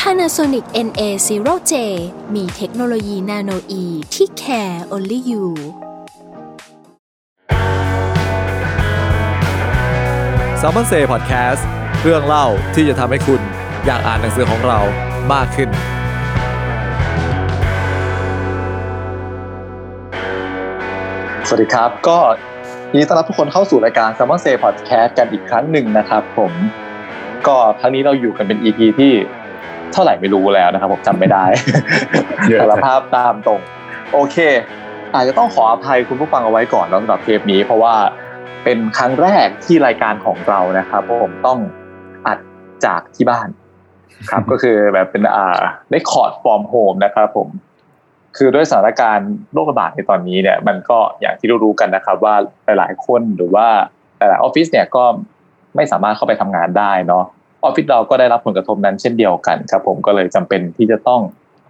Panasonic NA0J มีเทคโนโลยีนาโนอีที่ care only you s ซ l m o n เซ่พอดแคสต์เรื่องเล่าที่จะทำให้คุณอยากอ่านหนังสือของเรามากขึ้น สวัสดีครับ ก็ยินดีต้อนรับทุกคนเข้าสู่รายการ s ซ l m o n Say Podcast กันอีกครั้งหนึ่งนะครับผม ก็ครั้งนี้เราอยู่กันเป็น EP ที่ เท่าไหร่ไม่รู้แล้วนะครับผมจำไม่ได้เยอะสารภาพตามตรง โอเค อาจจะต้องขออภัยคุณผู้ฟังเอาไว้ก่อนแล้วสำหรับเทปนี้ เพราะว่าเป็นครั้งแรกที่รายการของเรานะครับ ผมต้องอัดจากที่บ้าน ครับก็คือแบบเป็นอ่า record from home นะครับ ผม คือด้วยสถานการณ์โรคระบาดในตอนนี้เนี่ย มันก็อย่างที่รู้ๆกันนะครับ ว่าหลายๆคนหรือว่าหลายๆออฟฟิศเนี่ยก็ไม่สามารถเข้าไปทำงานได้เนาะ ออฟฟิศเราก็ได้รับผลกระทบนั้นเช่นเดียวกันครับ ผมก็เลยจำเป็นที่จะต้อง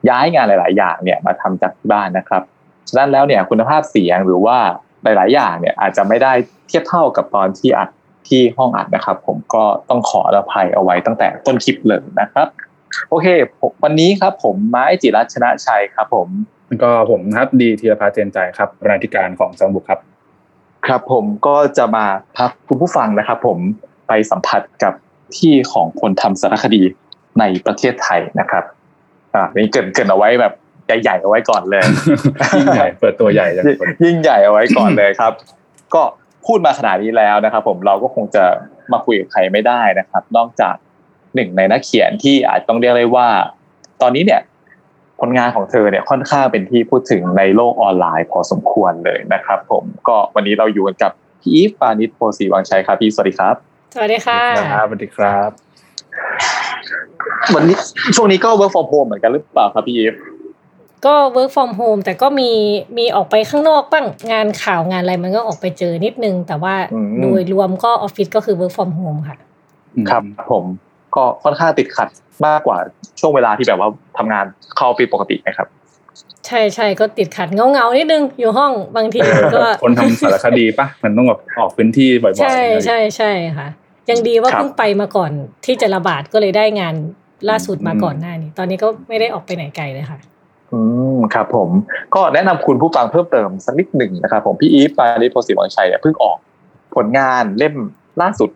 ย้ายงานหลาย ๆ อย่างเนี่ยมาทำจากที่บ้านนะครับฉะนั้นแล้วเนี่ยคุณภาพเสียงหรือว่าหลาย ๆ อย่างเนี่ยอาจจะไม่ได้เทียบเท่ากับตอนที่อัดที่ห้องอัดนะครับ ผมก็ต้องขออภัยเอาไว้ตั้งแต่ต้นคลิปเลยนะครับ โอเคผมวันนี้ครับ ผมไม้จิรัชนะชัยครับ ผมก็ผมนะครับดีธีรพัฒน์เจนใจครับบรรณาธิการของจังบุกครับ ครับผมก็จะมาพาคุณผู้ฟังนะครับ ผมไปสัมผัสกับ ที่ของคนทำสารคดีในประเทศไทยนะครับอ่านี่เกรินเกรินเอาไว้แบบใหญ่ๆเอาไว้ก่อนเลย ยิ่งใหญ่เปิดตัวใหญ่จังคนยิ่งใหญ่เอาไว้ก่อนเลยครับ ก็พูดมาขนาดนี้แล้วนะครับ ผมเราก็คงจะมาคุยกับใครไม่ได้นะครับ นอกจากหนึ่งในนักเขียนที่อาจต้องเรียกได้ว่า ตอนนี้เนี่ย ผลงานของเธอเนี่ยค่อนข้างเป็นที่พูดถึงในโลกออนไลน์ พอสมควรเลยนะครับ ผมก็วันนี้เราอยู่กันกับพี่อีฟปานิชโพสีวังชัยครับพี่สวัสดีครับ สวัสดีค่ะครับสวัสดีครับ วันนี้ช่วงนี้ก็ work from home เหมือนกันหรือเปล่าครับพี่อีฟก็ work from home แต่ก็มีมีออกไปข้างนอกบ้างงานข่าวงานอะไรมันก็ออกไปเจอนิดนึง แต่ว่าโดยรวมก็ออฟฟิศก็คือ work from home ค่ะ ครับผมก็ค่อนข้างติดขัดมากกว่าช่วงเวลาที่แบบว่าทำงานเข้าออฟฟิศปกติไหมครับ ใช่ใช่ก็ติดขัดเงาเงาๆนิดนึงอยู่ห้องบางทีก็คนทำสารคดีปะมันต้องแบบออกพื้นที่บ่อยๆใช่ใช่ใช่ค่ะ ยังดีว่าครับเพิ่งไปมาก่อนที่จะระบาดก็เลยได้งานล่าสุดมาก่อนหน้านี้ ตอนนี้ก็ไม่ได้ออกไปไหนไกลเลยค่ะ อืมครับผมก็แนะนำคุณผู้ฟังเพิ่มเติมสักนิดหนึ่งนะครับผมพี่อีฟปานิชโพสีวังชัยเนี่ยเพิ่งออกผลงานเล่มล่าสุด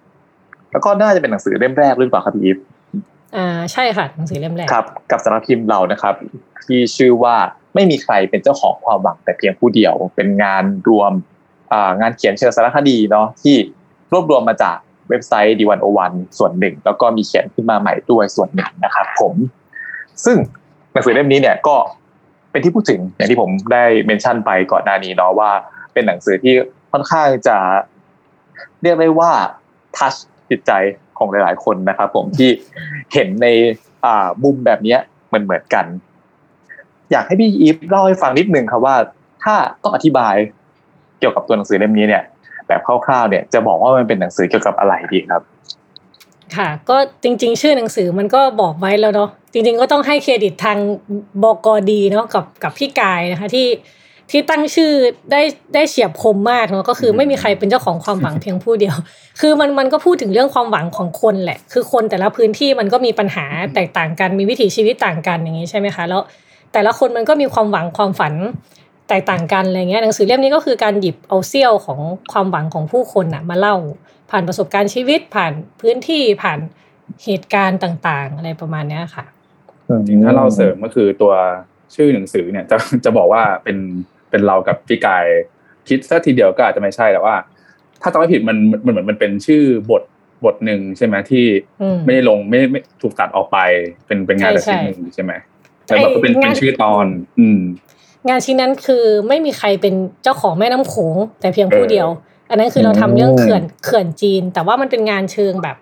แล้วก็น่าจะเป็นหนังสือเล่มแรกหรือเปล่าครับพี่อีฟอ่าใช่ค่ะหนังสือเล่มแรกครับ กับสำนักพิมพ์เรานะครับ ที่ชื่อว่าไม่มีใครเป็นเจ้าของความหวังแต่เพียงผู้เดียว เป็นงานรวมอ่างานเขียนเชิงสารคดีเนาะที่รวบรวมมาจาก เว็บไซต์ดีวันโอวันส่วนหนึ่ง แล้วก็มีเขียนขึ้นมาใหม่ด้วยส่วนหนึ่งนะครับผม ซึ่งหนังสือเล่มนี้เนี่ยก็เป็นที่พูดถึงอย่างที่ผมได้เมนชั่นไปก่อนหน้านี้เนาะว่า เป็นหนังสือที่ค่อนข้างจะ เรียกได้ว่าทัชจิตใจของหลาย ๆ คนนะครับผมที่เห็นในอ่ามุมแบบเนี้ยเหมือนเหมือนกัน อยากให้พี่อีฟเล่าให้ฟังนิดนึงครับว่า ถ้าต้องอธิบายเกี่ยวกับตัวหนังสือเล่มนี้เนี่ย แบบคร่าวๆเนี่ยจะบอกว่ามันเป็นหนังสือเกี่ยวกับอะไรดีครับ ค่ะก็จริง ๆ ชื่อหนังสือมันก็บอกไว้แล้วเนาะจริง ๆ ก็ต้องให้เครดิตทางบกดีเนาะกับกับพี่กายนะคะที่ที่ตั้งชื่อได้ได้เฉียบคมมากเนาะก็คือไม่มีใครเป็นเจ้าของความหวังเพียงผู้เดียว คือมันมันก็พูดถึงเรื่องความหวังของคนแหละ คือคนแต่ละพื้นที่มันก็มีปัญหาแตกต่างกันมีวิถีชีวิตต่างกันอย่างนี้ใช่ไหมคะ แล้วแต่ละคนมันก็มีความหวังความฝัน แตกต่างกันอะไรเงี้ยหนังสือเล่มนี้ก็คือการหยิบเอาเสี้ยวของความหวังของผู้คนอะมาเล่า ผ่านประสบการณ์ชีวิตผ่านพื้นที่ผ่านเหตุการณ์ต่าง ๆ อะไรประมาณเนี้ยค่ะจริงๆถ้าเราเสริมก็คือตัวชื่อหนังสือเนี่ยจะจะบอกว่าเป็นเป็นเรากับพี่กายคิดซะทีเดียวก็อาจจะไม่ใช่แต่ว่า ถ้าจำไม่ผิดมันมันเหมือนมันเป็นชื่อบทบทหนึ่งใช่ไหมที่อืมไม่ได้ลงไม่ไม่ถูกตัดออกไปเป็นเป็นงานใช่แต่ชิ้นใช่หนึ่งใช่ไหมแล้วแบบก็เป็นไอ้เป็นงานชื่อตอน อืม งานชิ้นนั้นคือไม่มีใครเป็นเจ้าของแม่น้ำโขงแต่เพียงผู้เออเดียว อันนั้นคือเราทำเรื่องเขื่อนเขื่อนจีน แต่ว่ามันเป็นงานเชิงแบบ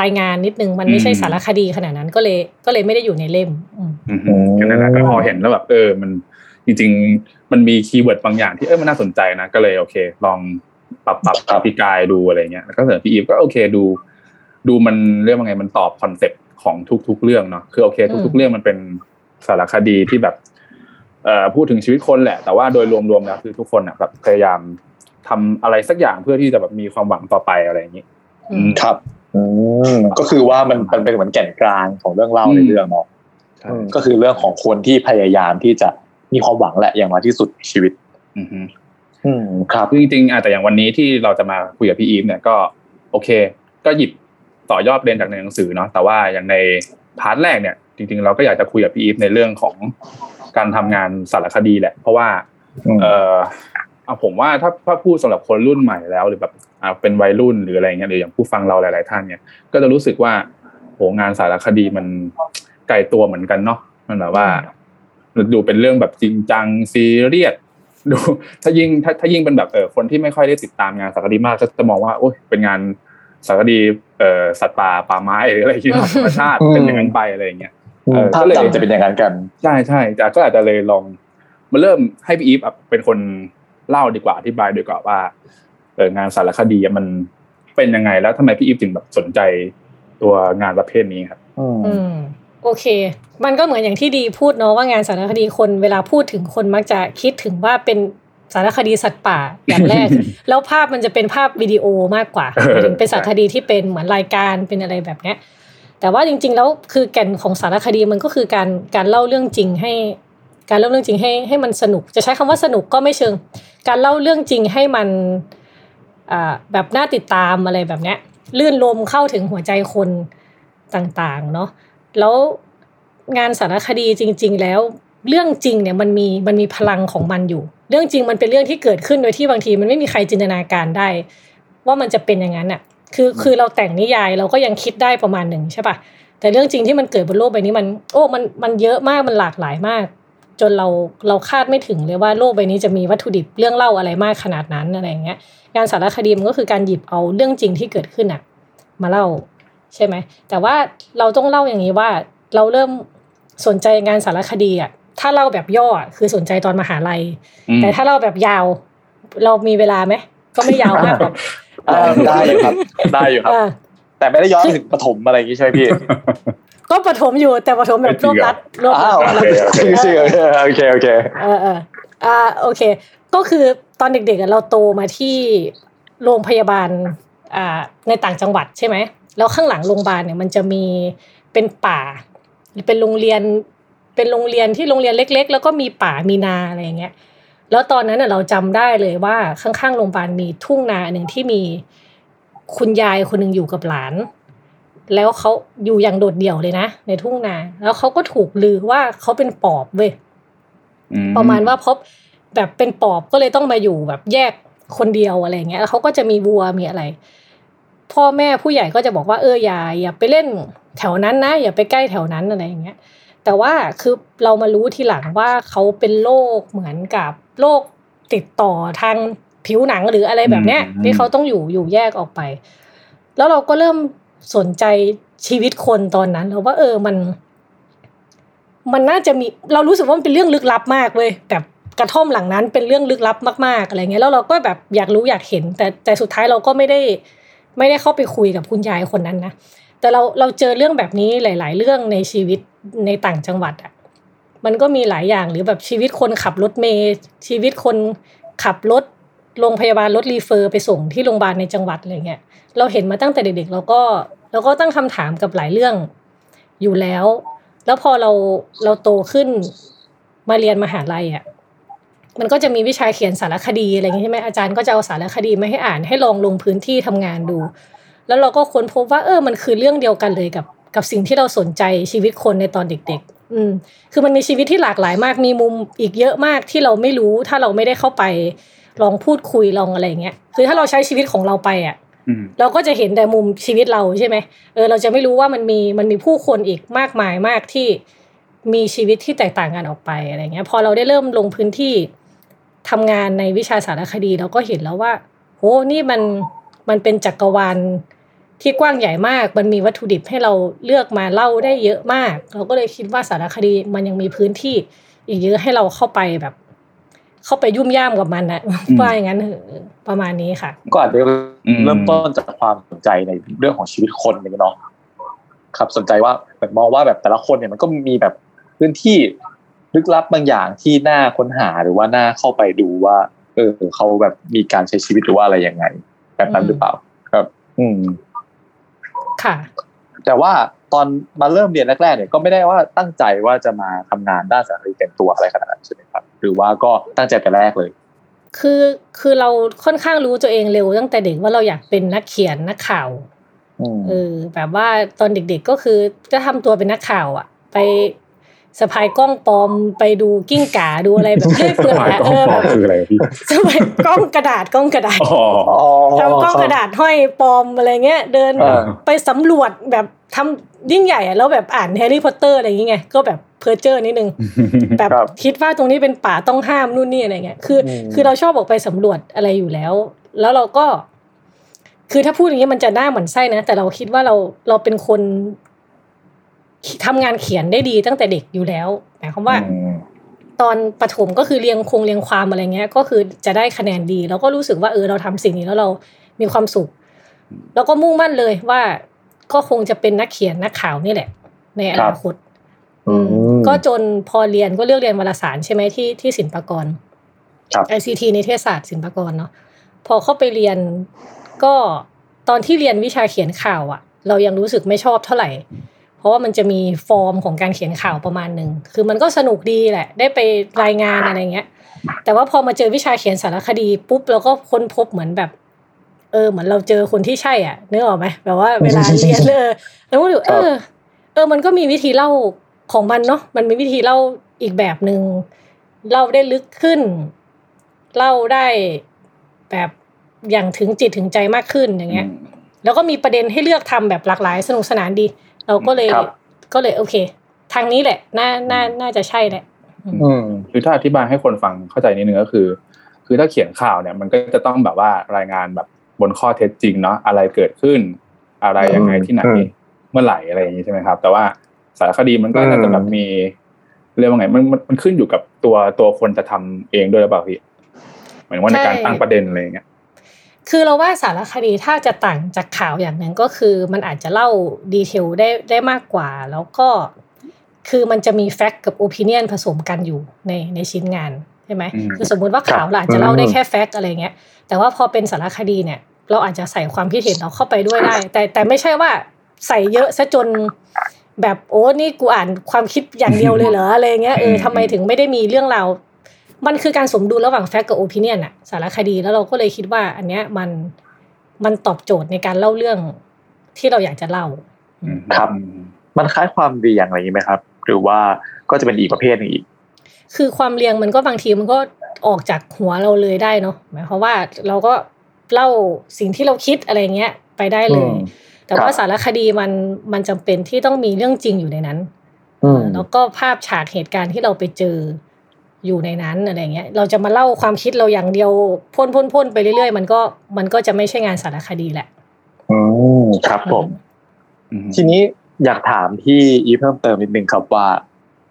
รายงานนิดนึงมันไม่ใช่สารคดีขนาดนั้นก็เลยก็เลยไม่ได้อยู่ในเล่มอืมอือฮึก็นั่นแหละก็พอเห็นแล้วแบบเออมันจริงๆ มันมี keyword บางอย่างที่เออมันน่าสนใจนะก็เลยโอเค ลองปรับปรับกับพี่กายดูอะไรเงี้ยแล้วก็เสนอพี่อีฟก็โอเคดู ดูมันเรื่องว่าไงมันตอบคอนเซ็ปต์ของทุก ๆ เรื่องเนาะคือโอเค ทุก ๆ เรื่องมันเป็นสารคดีที่แบบเอ่อ พูดถึงชีวิตคนแหละ แต่ว่าโดยรวมๆแล้วคือทุกคนอะแบบพยายามทำอะไรสักอย่างเพื่อที่จะแบบมีความหวังต่อไปอะไรอย่างนี้อืมครับ อืมก็คือว่ามันมันเป็นเหมือนแก่นกลางของเรื่องเล่าในเรื่องเนาะใช่อืมก็คือเรื่องของคนที่พยายามที่จะมีความหวังแหละอย่างน้อยที่สุดในชีวิต อือฮึอืมครับคือจริงๆอะแต่อย่างวันนี้ที่เราจะมาคุยกับพี่อีฟเนี่ยก็โอเค ก็หยิบต่อยอดเรียนจากในหนังสือเนาะแต่ว่าอย่างในpart แรกเนี่ย จริง ๆ เราก็อยากจะคุยกับพี่อีฟในเรื่องของ การทำงานสารคดีแหละ เพราะว่าอืมเออเอาผมว่าถ้าถ้าพูดสำหรับคนรุ่นใหม่แล้วหรือแบบอ่าเป็นวัยรุ่นหรืออะไรเงี้ยหรืออย่างผู้ฟังเราหลาย ๆ ท่านเนี่ย ก็จะรู้สึกว่าโหงานสารคดีมันไกลตัวเหมือนกันเนาะมันแบบว่าดูเป็นเรื่องแบบจริงจังซีเรียสดูถ้ายิ่งถ้าถ้ายิ่งเป็นแบบเออคนที่ไม่ค่อยได้ติดตามงานสารคดีมากก็จะมองว่าโอ้ยเป็นงานสารคดีเอ่อสัตว์ป่าป่าไม้หรืออะไรที่ธรรมชาติอืมเป็นอย่างนั้นไปอะไรอย่างเงี้ยเออภาพ ก็เลยจำจะเป็นอย่างนั้นกันใช่ใช่แต่ก็อาจจะเลยลองมาเริ่มให้พี่อีฟอะเป็นคนเล่าดีกว่าอธิบายดีกว่าว่าเอองานสารคดีอะมันเป็นยังไงแล้วทำไมพี่อีฟถึงแบบสนใจตัวงานประเภทนี้ครับอืมอืมโอเค มันก็เหมือนอย่างที่ดีพูดเนาะว่างานสารคดีคนเวลาพูดถึงคนมักจะคิดถึงว่าเป็นสารคดีสัตว์ป่าอย่างแรก แล้วภาพมันจะเป็นภาพวิดีโอมากกว่าเออหมายถึงเป็นสารคดีที่เป็นเหมือนรายการเป็นอะไรแบบเนี้ย แต่ว่าจริง ๆ แล้วคือแก่นของสารคดีมันก็คือการการเล่าเรื่องจริงให้ การเล่าเรื่องจริงให้ให้มันสนุก จะใช้คำว่าสนุกก็ไม่เชิง การเล่าเรื่องจริงให้มันแบบน่าติดตามอะไรแบบเนี้ยลื่นลมเข้าถึงหัวใจคนต่างๆเนาะแล้วงานสารคดีจริง ๆ แล้วเรื่องจริงเนี่ยมันมีมันมีพลังของมันอยู่ เรื่องจริงมันเป็นเรื่องที่เกิดขึ้นโดยที่บางทีมันไม่มีใครจินตนาการได้ ว่ามันจะเป็นอย่างนั้นอะ คือคือเราแต่งนิยายเราก็ยังคิดได้ประมาณหนึ่งใช่ปะแต่เรื่องจริงที่มันเกิดบนโลกใบนี้มัน โอ้มันมันเยอะมากมันหลากหลายมาก จนเราเราคาดไม่ถึงเลยว่าโลกใบนี้จะมีวัตถุดิบเรื่องเล่าอะไรมากขนาดนั้นอะไรอย่างเงี้ยงานสารคดีมันก็คือการหยิบเอาเรื่องจริงที่เกิดขึ้นอะมาเล่าใช่ไหมแต่ว่าเราต้องเล่าอย่างนี้ว่าเราเริ่มสนใจงานสารคดีอะถ้าเล่าแบบย่ออะคือสนใจตอนมหาลัยอืมแต่ถ้าเล่าแบบยาว เรามีเวลาไหมก็ไม่ยาวมากหรอกเออ ได้อยู่ครับ ได้อยู่ครับอ่าแต่ไม่ได้ย้อนไปถึงปฐมอะไรอย่างงี้ใช่ไหมพี่ ก็ปฐมอยู่แต่ปฐมแบบรวบรัดรวบรัอ้าดวโอเคโอเคชื่อชื่อโอเคโอเคโอเคเออเอออ่าโอเค ก็คือตอนเด็กๆอะเราโตมาที่โรงพยาบาลอ่าในต่างจังหวัดใช่ไหมแล้วข้างหลังโรงพยาบาลเนี่ยมันจะมีเป็นป่าหรือเป็นโรงเรียนเป็นโรงเรียนที่โรงเรียนเล็ก ๆ แล้วก็มีป่ามีนาอะไรอย่างเงี้ย แล้วตอนนั้นน่ะเราจำได้เลยว่าข้างๆโรงพยาบาลมีทุ่งนาหนึ่งที่มีคุณยายคนหนึ่งอยู่กับหลาน แล้วเขาอยู่อย่างโดดเดี่ยวเลยนะในทุ่งนา แล้วเขาก็ถูกลือว่าเขาเป็นปอบเว้ยอืประมาณว่าพบแบบเป็นปอบก็เลยต้องมาอยู่แบบแยกคนเดียวอะไรเงี้ยแล้วเขาก็จะมีวัวมีอะไร พ่อแม่ผู้ใหญ่ก็จะบอกว่าเอออย่าอย่าไปเล่นแถวนั้นนะอย่าไปใกล้แถวนั้นอะไรอย่างเงี้ย แต่ว่าคือเรามารู้ทีหลังว่าเขาเป็นโรคเหมือนกับ โรคติดต่อทางผิวหนังหรืออะไรแบบเนี้ยที่เขาต้องอยู่อยู่แยกออกไป แล้วเราก็เริ่มสนใจชีวิตคนตอนนั้นแล้วว่าเออมัน มันน่าจะมีเรารู้สึกว่ามันเป็นเรื่องลึกลับมากเว้ยแบบกระท่อมหลังนั้นเป็นเรื่องลึกลับมากๆอะไรเงี้ยแล้วเราก็แบบอยากรู้อยากเห็น แต่แต่สุดท้ายเราก็ไม่ได้ ไม่ได้เข้าไปคุยกับคุณยายคนนั้นนะแต่เราเราเจอเรื่องแบบนี้หลาย ๆ เรื่องในชีวิตในต่างจังหวัดอะ มันก็มีหลายอย่างหรือแบบชีวิตคนขับรถเมย์ชีวิตคนขับรถโรงพยาบาลรถรีเฟอร์ไปส่งที่โรงพยาบาลในจังหวัดอะไรเงี้ยเราเห็นมาตั้งแต่เด็กๆเราก็เราก็ตั้งคำถามกับหลายเรื่องอยู่แล้ว แล้วพอเราเราโตขึ้นมาเรียนมหาลัยอะมันก็จะมีวิชาเขียนสารคดีอะไรอย่างงี้ใช่ไหมอาจารย์ก็จะเอาสารคดีมาให้อ่านให้ลองลงพื้นที่ทำงานดู แล้วเราก็ค้นพบว่าเออมันคือเรื่องเดียวกันเลยกับกับสิ่งที่เราสนใจชีวิตคนในตอนเด็กๆ อืมคือมันมีชีวิตที่หลากหลายมากมีมุมอีกเยอะมากที่เราไม่รู้ถ้าเราไม่ได้เข้าไปลองพูดคุยลองอะไรอย่างเงี้ยคือถ้าเราใช้ชีวิตของเราไปอะอืมเราก็จะเห็นแต่มุมชีวิตเราใช่ไหมเออเราจะไม่รู้ว่ามันมีมันมีผู้คนอีกมากมายมากที่มีชีวิตที่แตกต่างกันออกไปอะไรเงี้ย พอเราได้เริ่มลงพื้นที่ทำงานในวิชาสารคดี เราก็เห็นแล้วว่าโหนี่มันมันเป็นจักรวาล ที่กว้างใหญ่มาก มันมีวัตถุดิบให้เราเลือกมาเล่าได้เยอะมาก เราก็เลยคิดว่าสารคดีมันยังมีพื้นที่ อีกเยอะให้เราเข้าไปแบบ เข้าไปยุ่มย่ามกับมันนะว่าอย่างนั้นเถอะประมาณนี้ค่ะ ก็อาจจะอืมเริ่มต้นจากความสนใจในเรื่องของชีวิตคนอย่างเงี้ยเนาะครับสนใจว่าแบบมองว่าแบบแต่ละคนเนี่ยมันก็มีแบบพื้นที่ลึกลับบางอย่างที่น่าค้นหาหรือว่าน่าเข้าไปดูว่า เออเขาแบบมีการใช้ชีวิตหรือว่าอะไรยังไง แบบนั้นหรือเปล่า ครับ อืม ค่ะ แต่ว่าตอนมาเริ่มเรียนแรกๆเนี่ยก็ไม่ได้ว่าตั้งใจว่าจะมาทำงานด้านสารคดีเต็มตัวอะไรขนาดนั้นใช่ไหมครับหรือว่าก็ตั้งใจแต่แรกเลย คือคือเราค่อนข้างรู้ตัวเองเร็วตั้งแต่เด็กว่าเราอยากเป็นนักเขียนนักข่าวอืมเออแบบว่าตอนเด็กๆก็คือจะทำตัวเป็นนักข่าวอะไป สะพายกล้องปลอมไปดูกิ้งก่าดูอะไรแบบเรื่อยเปื่อยหมายอะกล้เอองอปลแบอมบคืออะไรพี่สมัยกล้องกระดาษกล้องกระดาษอ๋อทำกล้องกระดาษห้อยปลอมอะไรเงี้ย เดินเออไปสำรวจแบบทำยิ่งใหญ่อะแล้วแบบอ่านแฮร์รี่พอตเตอร์อะไรอย่างเงี้ยก็แบบเพ้อเจ้อนิดนึงแบบครับคิดว่าตรงนี้เป็นป่าต้องห้ามนู่นนี่อะไรเงี้ยคืออืมคือเราชอบออกไปสำรวจอะไรอยู่แล้ว แล้วเราก็ คือถ้าพูดอย่างนี้มันจะหน้าเหมือนไส้นะแต่เราคิดว่าเราเราเป็นคน ทำงานเขียนได้ดีตั้งแต่เด็กอยู่แล้วหมายความว่าอืมตอนประถมก็คือเรียงคงเรียงความอะไรเงี้ย ก็คือจะได้คะแนนดี แล้วก็รู้สึกว่าเออเราทำสิ่งนี้แล้วเรามีความสุข แล้วก็มุ่งมั่นเลยว่าก็คงจะเป็นนักเขียนนักข่าวนี่แหละ ในอนาคตอืมก็จนพอเรียนก็เลือกเรียนวารสารใช่ไหมที่ที่ศิลปากรครับ ICT นิเทศศาสตร์ศิลปากรเนาะพอเข้าไปเรียนก็ตอนที่เรียนวิชาเขียนข่าวอะเรายังรู้สึกไม่ชอบเท่าไหร่ เพราะว่ามันจะมีฟอร์มของการเขียนข่าวประมาณหนึ่งคือมันก็สนุกดีแหละ ได้ไปรายงานอะไรเงี้ย แต่ว่าพอมาเจอวิชาเขียนสารคดีปุ๊บเราก็ค้นพบเหมือนแบบ เออ เหมือนเราเจอคนที่ใช่อะนึกออกไหมแบบว่าเวลาเรียนเออแล้วก็ดูเออ เออ มันก็มีวิธีเล่าของมันเนาะมันมีวิธีเล่าอีกแบบหนึ่งเล่าได้ลึกขึ้น เล่าได้แบบอย่างถึงจิตถึงใจมากขึ้นอย่างเงี้ย แล้วก็มีประเด็นให้เลือกทำแบบหลากหลาย สนุกสนานดี เราก็เลยครับก็เลยโอเค ทางนี้แหละ น่าน่าน่าจะใช่แหละ อืมคือถ้าอธิบายให้คนฟังเข้าใจนิดนึงก็คือ คือถ้าเขียนข่าวเนี่ย มันก็จะต้องแบบว่ารายงานแบบบนข้อเท็จจริงเนาะอะไรเกิดขึ้น อะไรยังไงที่ไหนอืมเมื่อไหร่อะไรอย่างนี้ใช่ไหมครับ แต่ว่าสารคดีมันก็อืมน่าจะแบบมีเรียกว่าไงมันมันมันขึ้นอยู่กับตัวตัวคนจะทำเองด้วยหรือเปล่าพี่หมายถึงว่าในการใช่ตั้งประเด็นอะไรอย่างเงี้ย คือเราว่าสารคดีถ้าจะต่างจากข่าวอย่างหนึ่งก็คือมันอาจจะเล่าดีเทลได้ได้มากกว่า แล้วก็คือมันจะมีแฟกต์กับโอปิเนียนผสมกันอยู่ในในชิ้นงานใช่ไหมอืมคือสมมุติว่าข่าวครับเราอาจจะเล่าได้อืมแค่แฟกต์อะไรเงี้ย แต่ว่าพอเป็นสารคดีเนี่ย เราอาจจะใส่ความคิดเห็นเราเข้าไปด้วยได้ แต่แต่ไม่ใช่ว่าใส่เยอะซะจนแบบโอ้นี่กูอ่านความคิดอย่างเดียวเลยเหรออะไรเงี้ยเออทำไมถึงไม่ได้มีเรื่องราว มันคือการสมดุลระหว่างแฟกต์กับโอปิเนียนอะสารคดีแล้วเราก็เลยคิดว่า อันเนี้ยมันมันตอบโจทย์ในการเล่าเรื่องที่เราอยากจะเล่าอืมครับ มันคล้ายความเรียงอะไรอย่างนี้ไหมครับ หรือว่าก็จะเป็นอีกประเภทหนึงอีก คือความเรียงมันก็บางทีมันก็ออกจากหัวเราเลยได้เนาะหมายความว่าเราก็เล่าสิ่งที่เราคิดอะไรเงี้ยไปได้เลยอืมแต่ว่าครับสารคดีมันมันจำเป็นที่ต้องมีเรื่องจริงอยู่ในนั้นอืมแล้วก็ภาพฉากเหตุการณ์ที่เราไปเจอ อยู่ในนั้นอะไรเงี้ยเราจะมาเล่าความคิดเราอย่างเดียวพ่นพ่นพ่นไปเรื่อยๆ มันก็มันก็จะไม่ใช่งานสารคดีแหละอืมครับผมอืมทีนี้อยากถามพี่อีฟเพิ่มเติมนิดนึงครับว่า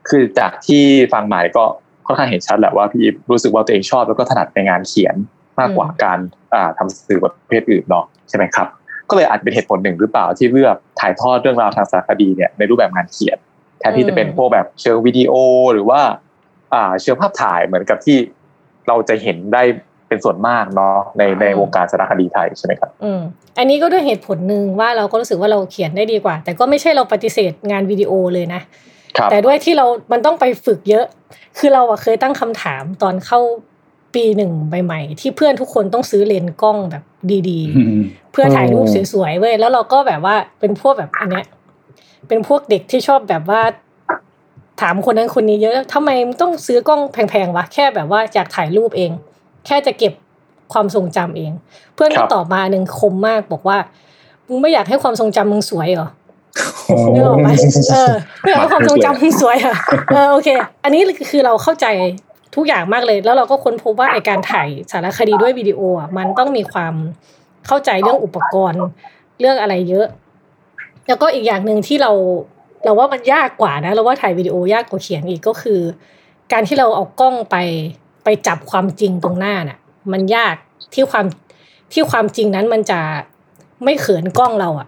คือจากที่ฟังหมายก็ค่อนข้างเห็นชัดแหละว่าพี่อีฟรู้สึกว่าตัวเองชอบแล้วก็ถนัดในงานเขียนมากกว่าการอ่าทำสื่อประเภทอื่นเนาะใช่ไหมครับ ก็เลยอาจเป็นเหตุผลหนึ่งหรือเปล่าที่เลือกถ่ายทอดเรื่องราวทางสารคดีเนี่ยในรูปแบบงานเขียนแทนที่จะเป็นพวกแบบเชิงวิดีโอหรือว่าอ่า เชิงภาพถ่ายเหมือนกับที่เราจะเห็นได้เป็นส่วนมากเนาะในในวงการสารคดีไทยใช่ไหมครับอืมอันนี้ก็ด้วยเหตุผลหนึ่งว่าเราก็รู้สึกว่าเราเขียนได้ดีกว่า แต่ก็ไม่ใช่เราปฏิเสธงานวิดีโอเลยนะครับแต่ด้วยที่เรา มันต้องไปฝึกเยอะ คือเราอะเคยตั้งคำถามตอนเข้าปีหนึ่งใหม่ๆที่เพื่อนทุกคนต้องซื้อเลนส์กล้องแบบดีอืมๆเพื่อถ่ายรูปสวยๆเว้ยแล้วเราก็แบบว่าเป็นพวกแบบอันเนี้ยเป็นพวกเด็กที่ชอบแบบว่า ถามคนนั้นคนนี้เยอะทำไมต้องซื้อกล้องแพงๆวะแค่แบบว่าอยากถ่ายรูปเอง แค่จะเก็บความทรงจำเอง เพื่อนก็ตอบมาหนึ่งคมมากบอกว่ามึงไม่อยากให้ความทรงจำมึงสวยเหรอนึกออกไหมเออไม่อยากให้ความทรงจำมึงสวยอะเออโอเค อันนี้คือเราเข้าใจทุกอย่างมากเลย แล้วเราก็ค้นพบว่าไอการถ่ายสารคดีด้วยวิดีโออะมันต้องมีความเข้าใจเรื่องอุปกรณ์เรื่องอะไรเยอะ แล้วก็อีกอย่างหนึ่งที่เรา เราว่ามันยากกว่านะเราว่าถ่ายวิดีโอยากกว่าเขียนอีกก็คือ การที่เราเอากล้องไปไปจับความจริงตรงหน้าน่ะ มันยากที่ความที่ความจริงนั้นมันจะไม่เขินกล้องเราอะ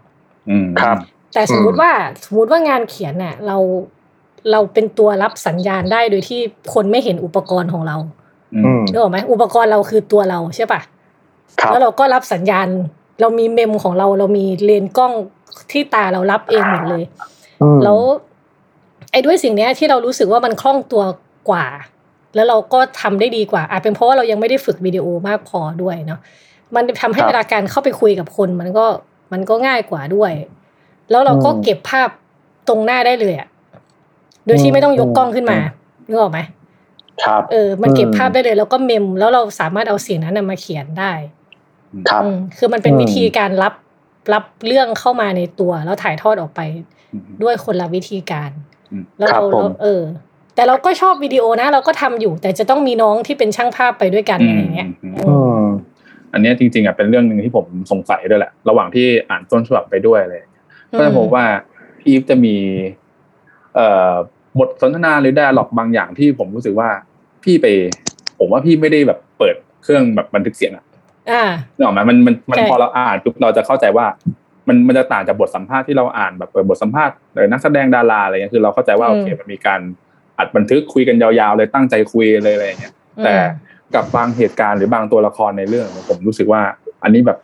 อืมครับ แต่สมมุติว่าสมมติว่างานเขียนน่ะ เราเราเป็นตัวรับสัญญาณได้โดยที่คนไม่เห็นอุปกรณ์ของเราอือืมมนึกออกไหมอุปกรณ์เราคือตัวเราใช่ปะครับแล้วเราก็รับสัญญาณ เรามีเมมของเรา เรามีเลนส์กล้องที่ตาเรารับเองหมดเลยอืม แล้วไอ้ด้วยสิ่งเนี้ยที่เรารู้สึกว่ามันคล่องตัวกว่า แล้วเราก็ทำได้ดีกว่า อาจเป็นเพราะว่าเรายังไม่ได้ฝึกวิดีโอมากพอด้วยเนาะมันทำให้เวลาการเข้าไปคุยกับคน มันก็มันก็ง่ายกว่าด้วย แล้วเราก็เก็บภาพตรงหน้าได้เลยอะโดยที่ไม่ต้องยกกล้องขึ้นมานึกออกไหมครับเออ มันเก็บอืมภาพได้เลย แล้วก็เมม แล้วเราสามารถเอาเสียงนั้นนะมาเขียนได้ ครับอืมคือมันเป็นอืมวิธีการรับรับเรื่องเข้ามาในตัว แล้วถ่ายทอดออกไปอืม ด้วยคนละวิธีการอืมแล้วครับเราผมเราเออ แต่เราก็ชอบวิดีโอนะ เราก็ทำอยู่ แต่จะต้องมีน้องที่เป็นช่างภาพไปด้วยกันอะไรอย่างเงี้ยอืมอือืมมอันเนี้ยจริงๆอะเป็นเรื่องหนึ่งที่ผมสงสัยด้วยแหละ ระหว่างที่อ่านต้นฉบับไปด้วยอะไรอย่างเลยก็จะพบว่าพี่อีฟจะมี เอ่อบทสนทนาหรือ d ด a l ล็อกบางอย่างที่ผมรู้สึกว่าพี่ไป ผมว่าพี่ไม่ได้แบบเปิดเครื่องแบบบันทึกเสียงอะอ่านึกออกไหมมันมันมันใช่พอเราอ่านปุ๊บเราจะเข้าใจว่า มันมันจะต่างจากบทสัมภาษณ์ที่เราอ่านแบบเปิดบทสัมภาษณ์หรือนักแสดงดาราอะไรเงี้ยคือเราเข้าใจว่าโอเคมันมีการอัดบันทึกคุยกันยาวๆเลยตั้งใจคุยเลยอะไรอย่างเงี้ยแต่กับบางเหตุการณ์หรือบางตัวละครในเรื่องผมรู้สึกว่า อันนี้แบบ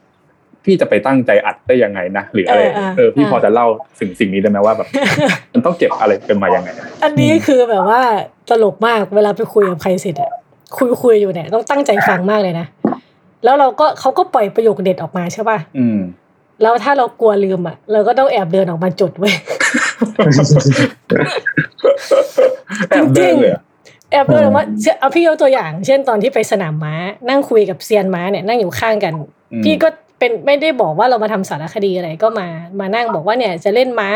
พี่จะไปตั้งใจอัดได้ยังไงนะหรืออะไรเออเออเออพี่เออพอจะเล่าสิ่งสิ่งนี้ได้ไหมว่าแบบมันต้องเก็บอะไรเป็นมายังไง อันนี้คือแบบว่าตลกมากเวลาไปคุยกับใครเสร็จอะคุยคุยอยู่เนี่ยต้องตั้งใจฟังมากเลยนะแล้วเราก็เขาก็ปล่อยประโยคเด็ดออกมาใช่ป่ะอืม แล้วถ้าเรากลัวลืมอะเราก็ต้องแอบเดินออกมาจดไว้ยแอบเดินเลยอะแอบเดินออกมาเช่นเอาพี่ยกตัวอย่าง เช่นตอนที่ไปสนามม้า นั่งคุยกับเซียนม้าเนี่ยนั่งอยู่ข้างกันอืมพี่ก็เป็นไม่ได้บอกว่าเรามาทำสารคดีอะไรก็มามานั่งบอกว่าเนี่ยจะเล่นม้า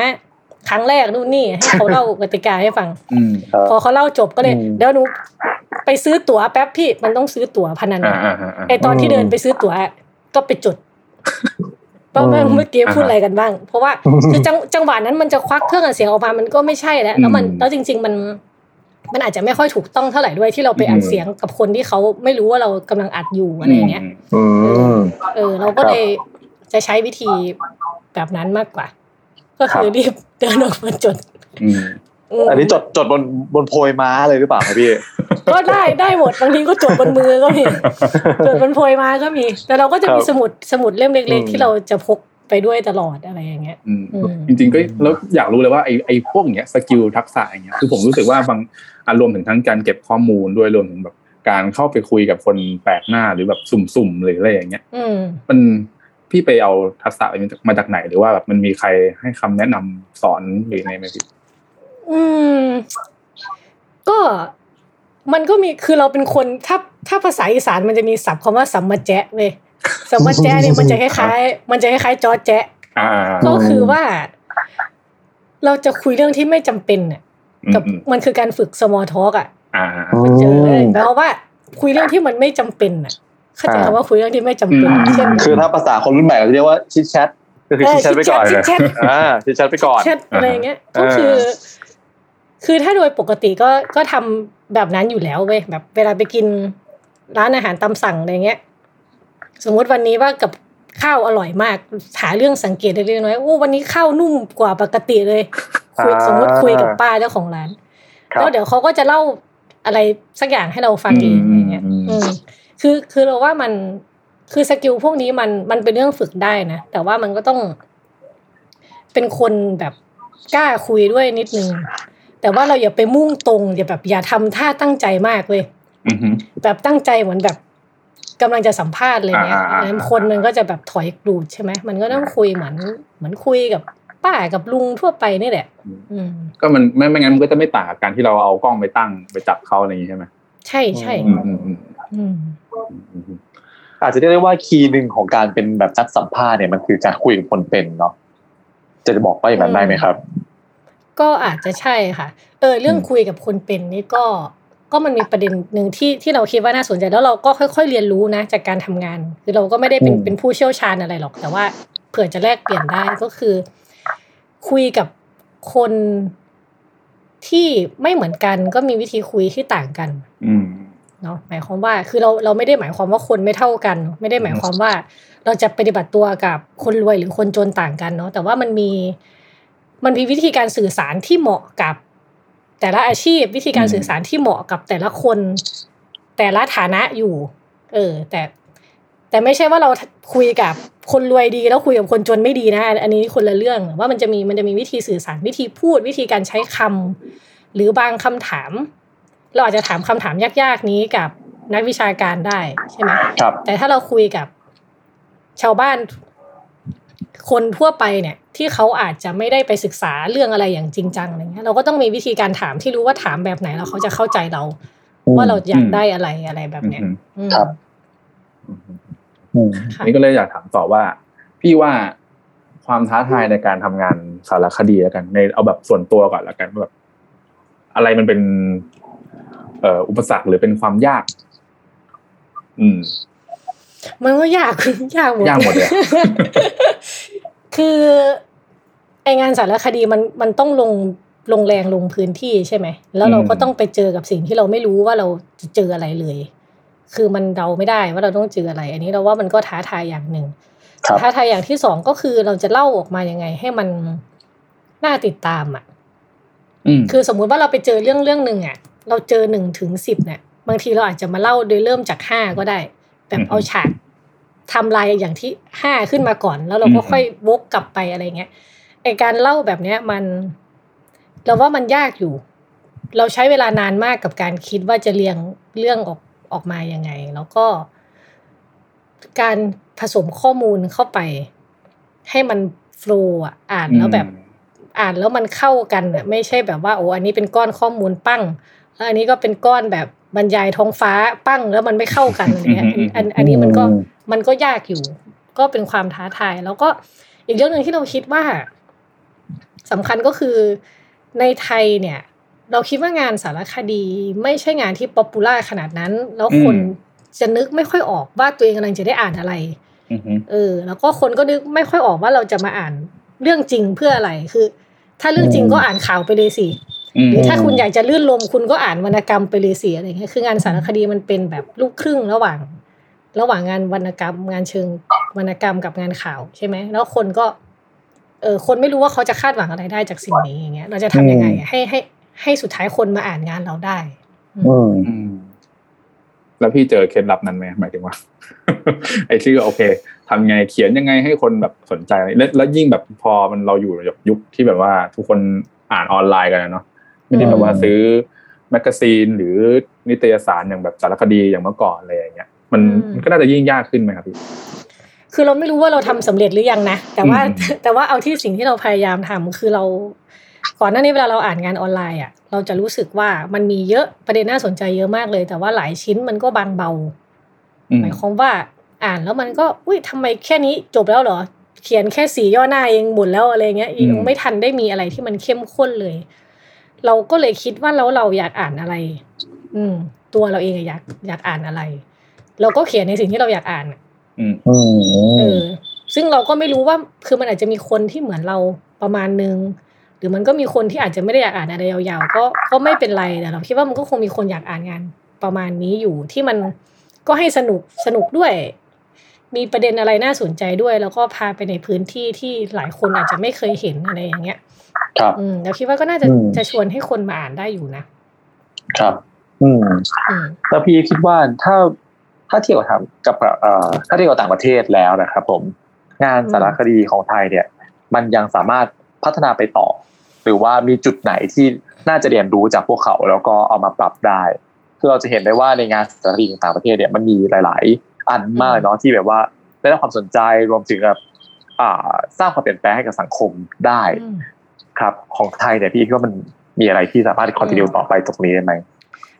ครั้งแรกนู่นนี่ให้เขาเล่ากติกาให้ฟังอืมครับพอเขาเล่าจบก็เลยอืมเดี๋ยวหนูไปซื้อตั๋วแป๊บพี่มันต้องซื้อตั๋วพนันอ่าอะอ่าอ่าไอตอนที่เดินไปซื้อตั๋วก็ไปจด ว่าเมื่อเมื่อกี้พูดอะไรกันบ้าง เพราะว่าคือจังจังหวะนั้นมันจะควักเครื่องอัดเสียงออกมามันก็ไม่ใช่แล้วแล้วมันแล้วจริง ๆ มัน มันอาจจะไม่ค่อยถูกต้องเท่าไหร่ด้วยที่เราไปอัดเสียงกับคนที่เขาไม่รู้ว่าเรากำลังอัดอยู่อะไรอย่างเงี้ยอืมเออ เราก็เลยจะใช้วิธีแบบนั้นมากกว่า ก็คือรีบเดินออกมาจด อืมมอันนี้จดจดบนบนโพยม้าเลยหรือเปล่าครับพี่ ก็ได้ได้หมดบางทีก็จดบนมือก็มีจดบนโพยมาก็มี แต่เราก็จะมีครับสมุดสมุดเล่มเล็กอืมๆที่เราจะพกไปด้วยตลอดอะไรอย่างเงี้ยอืมอืมจริงๆก็แล้วอยากรู้เลยว่าไอ้ไอ้พวกเนี้ย skill ทักษะอย่างเงี้ยคือผมรู้สึกว่าบางอารวมถึงทั้งการเก็บข้อมูลด้วยรวมถึงแบบการเข้าไปคุยกับคนแปลกหน้าหรือแบบสุ่มๆหรืออะไรอย่างเงี้ยอืมมันพี่ไปเอาทักษะอะไรมาจากไหนหรือว่าแบบมันมีใครให้คำแนะนำสอนหรือไงไหมพี่ อืม ก็มันก็มีคือเราเป็นคนถ้าถ้าภาษาอีสานมันจะมีศัพท์คำว่าสัมมาแจ๊ะเว้ยสัมมาแจ๊ะเนี่ยมันจะคล้ายๆมันจะคล้ายๆจอแจ๊ะอ่าก็คือว่า เราจะคุยเรื่องที่ไม่จำเป็นเนี่ยกับอืมมันคือการฝึก small talk อะอ่าเจอแปลว่า คุยเรื่องที่มันไม่จำเป็นอะเข้าใจคำว่าคุยเรื่องที่ไม่จำเป็นอืมเช่นคือถ้าภาษาคนรุ่นใหม่เราจะเรียกว่าชิดแชทก็คือชิดแชทไปก่อนชิดแชทอ่าชิดแชทไปก่อนแชทอะไรอย่างเงี้ยอ่าก็คือ คือถ้าโดยปกติก็ก็ทำแบบนั้นอยู่แล้วเว้ยแบบเวลาไปกินร้านอาหารตามสั่งอะไรเงี้ย สมมุติวันนี้ว่ากับข้าวอร่อยมากหาเรื่องสังเกตได้เล็กน้อยโอ้วันนี้ข้าวนุ่มกว่าปกติเลยคุยอ่าสมมติคุยกับป้าเจ้าของร้านครับแล้วเดี๋ยวเขาก็จะเล่าอะไรสักอย่างให้เราฟังเองอะไรเงี้ยอืมอืมคือคือเราว่ามันคือสกิลพวกนี้มันมันเป็นเรื่องฝึกได้นะ แต่ว่ามันก็ต้องเป็นคนแบบกล้าคุยด้วยนิดนึง แต่ว่าเราอย่าไปมุ่งตรงอย่าแบบอย่าทำท่าตั้งใจมากเลยอืมอืมแบบตั้งใจเหมือนแบบกำลังจะสัมภาษณ์อะไรเงี้ยอ่าอ่าอ่าแล้วคนมันก็จะแบบถอยกรูดใช่ไหมมันก็ต้องคุยเหมือนเหมือนคุยกับป้ากับลุงทั่วไปนี่แหละอืมก็มันไม่ไม่งั้นมันก็จะไม่ต่างกับการที่เราเอากล้องไปตั้งไปจับเขาอะไรอย่างนี้ใช่ไหมใช่ใช่อืมอืมอืมอืมอืมอาจจะเรียกได้ว่าคีย์หนึ่งของการเป็นแบบนักสัมภาษณ์เนี่ยมันคือการคุยกับคนเป็นเนาะจะบอกว่าอย่างนั้นได้ไหมครับ ก็อาจจะใช่ค่ะ เออ เรื่องคุยกับคนเป็นนี่ก็ก็มันมีประเด็นหนึ่งที่ที่เราคิดว่าน่าสนใจแล้วเราก็ค่อย ๆ เรียนรู้นะจากการทำงาน คือเราก็ไม่ได้เป็นอืมเป็นผู้เชี่ยวชาญอะไรหรอก แต่ว่าเผื่อจะแลกเปลี่ยนได้ก็คือ คุยกับคนที่ไม่เหมือนกันก็มีวิธีคุยที่ต่างกันอืมเนาะหมายความว่าคือเราเราไม่ได้หมายความว่าคนไม่เท่ากัน ไม่ได้หมายความว่า เราจะปฏิบัติตัวกับคนรวยหรือคนจนต่างกันเนาะแต่ว่ามันมี มันมีวิธีการสื่อสารที่เหมาะกับ แต่ละอาชีพวิธีการอืมสื่อสารที่เหมาะกับแต่ละคน แต่ละฐานะอยู่ เออ แต่ แต่ไม่ใช่ว่าเราคุยกับคนรวยดีแล้วคุยกับคนจนไม่ดีนะอันนี้คนละเรื่องว่ามันจะมีมันจะมีวิธีสื่อสารวิธีพูดวิธีการใช้คำหรือบางคำถาม เราอาจจะถามคำถามยากๆนี้กับนักวิชาการได้ใช่ไหมครับแต่ถ้าเราคุยกับชาวบ้าน คนทั่วไปเนี่ยที่เขาอาจจะไม่ได้ไปศึกษาเรื่องอะไรอย่างจริงจังอะไรเงี้ยเราก็ต้องมีวิธีการถามที่รู้ว่าถามแบบไหนแล้วเขาจะเข้าใจเรา ว่าเราอยากได้อะไรอะไรแบบเนี้ยอืมอืมครับอืมอืมค่ะอันนี้ก็เลยอยากถามต่อว่า พี่ว่าความท้าทายในการทำงานสารคดีแล้วกัน ในเอาแบบส่วนตัวก่อนแล้วกันว่าแบบอะไรมันเป็น เอ่ออุปสรรคหรือเป็นความยาก อืม มันก็ยากยากหมดยากหมดเลยอะคือไองานสารคดีมันมันต้องลงลงแรงลงพื้นที่ใช่ไหม แล้วเราก็ต้องไปเจอกับสิ่งที่เราไม่รู้ว่าเราจะเจออะไรเลย คือมันเดาไม่ได้ว่าเราต้องเจออะไร อันนี้เราว่ามันก็ท้าทายอย่างหนึ่งครับท้าทายอย่างที่สองก็คือเราจะเล่าออกมายังไง ให้มันน่าติดตามอะอืมคือสมมุติว่าเราไปเจอเรื่องเรื่องหนึ่งอะ เราเจอหนึ่งถึงสิบเนี่ยบางทีเราอาจจะมาเล่าโดยเริ่มจากห้าก็ได้ แบบเอาฉากทำลายอย่างที่ห้าขึ้นมาก่อน แล้วเราก็ค่อยวกกลับไปอะไรเงี้ยไอการเล่าแบบเนี้ยมัน เราว่ามันยากอยู่ เราใช้เวลานานมากกับการคิดว่าจะเรียงเรื่องออกออกมายังไง แล้วก็ การผสมข้อมูลเข้าไป ให้มันโฟล์อะอ่านแล้วแบบอ่านแล้วมันเข้ากันอะ ไม่ใช่แบบว่าโอ้อันนี้เป็นก้อนข้อมูลปั้งแล้วอันนี้ก็เป็นก้อนแบบ บรรยายท้องฟ้าปั้งแล้วมันไม่เข้ากันอะไรเงี้ยอันอันอันนี้มันก็อืมมันก็ยากอยู่ ก็เป็นความท้าทาย แล้วก็อีกเรื่องหนึ่งที่เราคิดว่าสำคัญก็คือในไทยเนี่ย เราคิดว่างานสารคดีไม่ใช่งานที่ป๊อปปูล่าขนาดนั้น แล้วคนอืมจะนึกไม่ค่อยออกว่าตัวเองกำลังจะได้อ่านอะไรอือฮึเออ แล้วก็คนก็นึกไม่ค่อยออกว่าเราจะมาอ่านเรื่องจริงเพื่ออะไรคือ ถ้าเรื่องจริงก็อ่านข่าวไปเลยสิอืม หรือถ้าคุณอยากจะลื่นลมคุณก็อ่านวรรณกรรมไปเลยสิอะไรเงี้ยคืองานสารคดีมันเป็นแบบลูกครึ่งระหว่าง ระหว่างงานวรรณกรรม งานเชิงวรรณกรรมกับงานข่าวใช่ไหมแล้วคนก็ เออคนไม่รู้ว่าเขาจะคาดหวังอะไรได้จากสิ่งนี้อย่างเงี้ย เราจะทำยังไงอะให้ให้ให้สุดท้ายคนมาอ่านงานเราได้อืมอืมแล้วพี่เจอเคล็ดลับนั้นไหมหมายถึงว่า ไอ้ชื่อโอเคทำไงเขียนยังไงให้คนแบบสนใจแล้วแล้วยิ่งแบบพอมันเราอยู่แบบยุคที่แบบว่าทุกคนอ่านออนไลน์กันนะเนาะ ไม่ได้แบบว่าซื้อแมกกาซีนหรือนิตยสารอย่างแบบสารคดีอย่างเมื่อก่อนอะไรอย่างเงี้ยมันอืมมันก็น่าจะยิ่งยากขึ้นไหมครับพี่คือเราไม่รู้ว่าเราทำสำเร็จหรือยังนะแต่ว่าอืมแต่ว่าเอาที่สิ่งที่เราพยายามทำคือเรา ก่อนหน้านี้เวลาเราอ่านงานออนไลน์อะ เราจะรู้สึกว่ามันมีเยอะประเด็นน่าสนใจเยอะมากเลย แต่ว่าหลายชิ้นมันก็บางเบาอืมหมายความว่าอ่านแล้วมันก็อุ้ยทำไมแค่นี้จบแล้วเหรอ เขียนแค่สีย่อหน้าเองหมดแล้วอะไรเงี้ยยังไม่ทันได้มีอะไรที่มันเข้มข้นเลย เราก็เลยคิดว่าแล้วเราอยากอ่านอะไร อืม ตัวเราเองอะอยากอยากอ่านอะไร เราก็เขียนในสิ่งที่เราอยากอ่านอะอืมอืเอมอซึ่งเราก็ไม่รู้ว่าคือมันอาจจะมีคนที่เหมือนเราประมาณนึงหรือมันก็มีคนที่อาจจะไม่ได้อยากอ่านอะไรยาวๆก็ก็ไม่เป็นไรแต่เราคิดว่ามันก็คงมีคนอยากอ่านงานประมาณนี้อยู่ที่มันก็ให้สนุกสนุกด้วย มีประเด็นอะไรน่าสนใจด้วย แล้วก็พาไปในพื้นที่ที่หลายคนอาจจะไม่เคยเห็นอะไรอย่างเงี้ย ครับอืมเราคิดว่าก็น่าจะอืมจะชวนให้คนมาอ่านได้อยู่นะ ครับ อืมอืมแล้วพี่คิดว่าถ้าถ้าเทียบกับทางกับเอ่อถ้าเทียบกับต่างประเทศแล้วนะครับผม งานสารคดีของไทยเนี่ย มันยังสามารถพัฒนาไปต่อ หรือว่ามีจุดไหนที่น่าจะเรียนรู้จากพวกเขาแล้วก็เอามาปรับได้คือเราจะเห็นได้ว่าในงานสารคดีของต่างประเทศเนี่ยมันมีหลาย ๆ อันมากเลยเนาะที่แบบว่าได้รับความสนใจรวมถึงแบบอ่าสร้างความเปลี่ยนแปลงให้กับสังคมได้อืมครับของไทยเนี่ยพี่คิดว่ามันมีอะไรที่สามารถคอนติเนียต่อไปตรงนี้ได้ไหม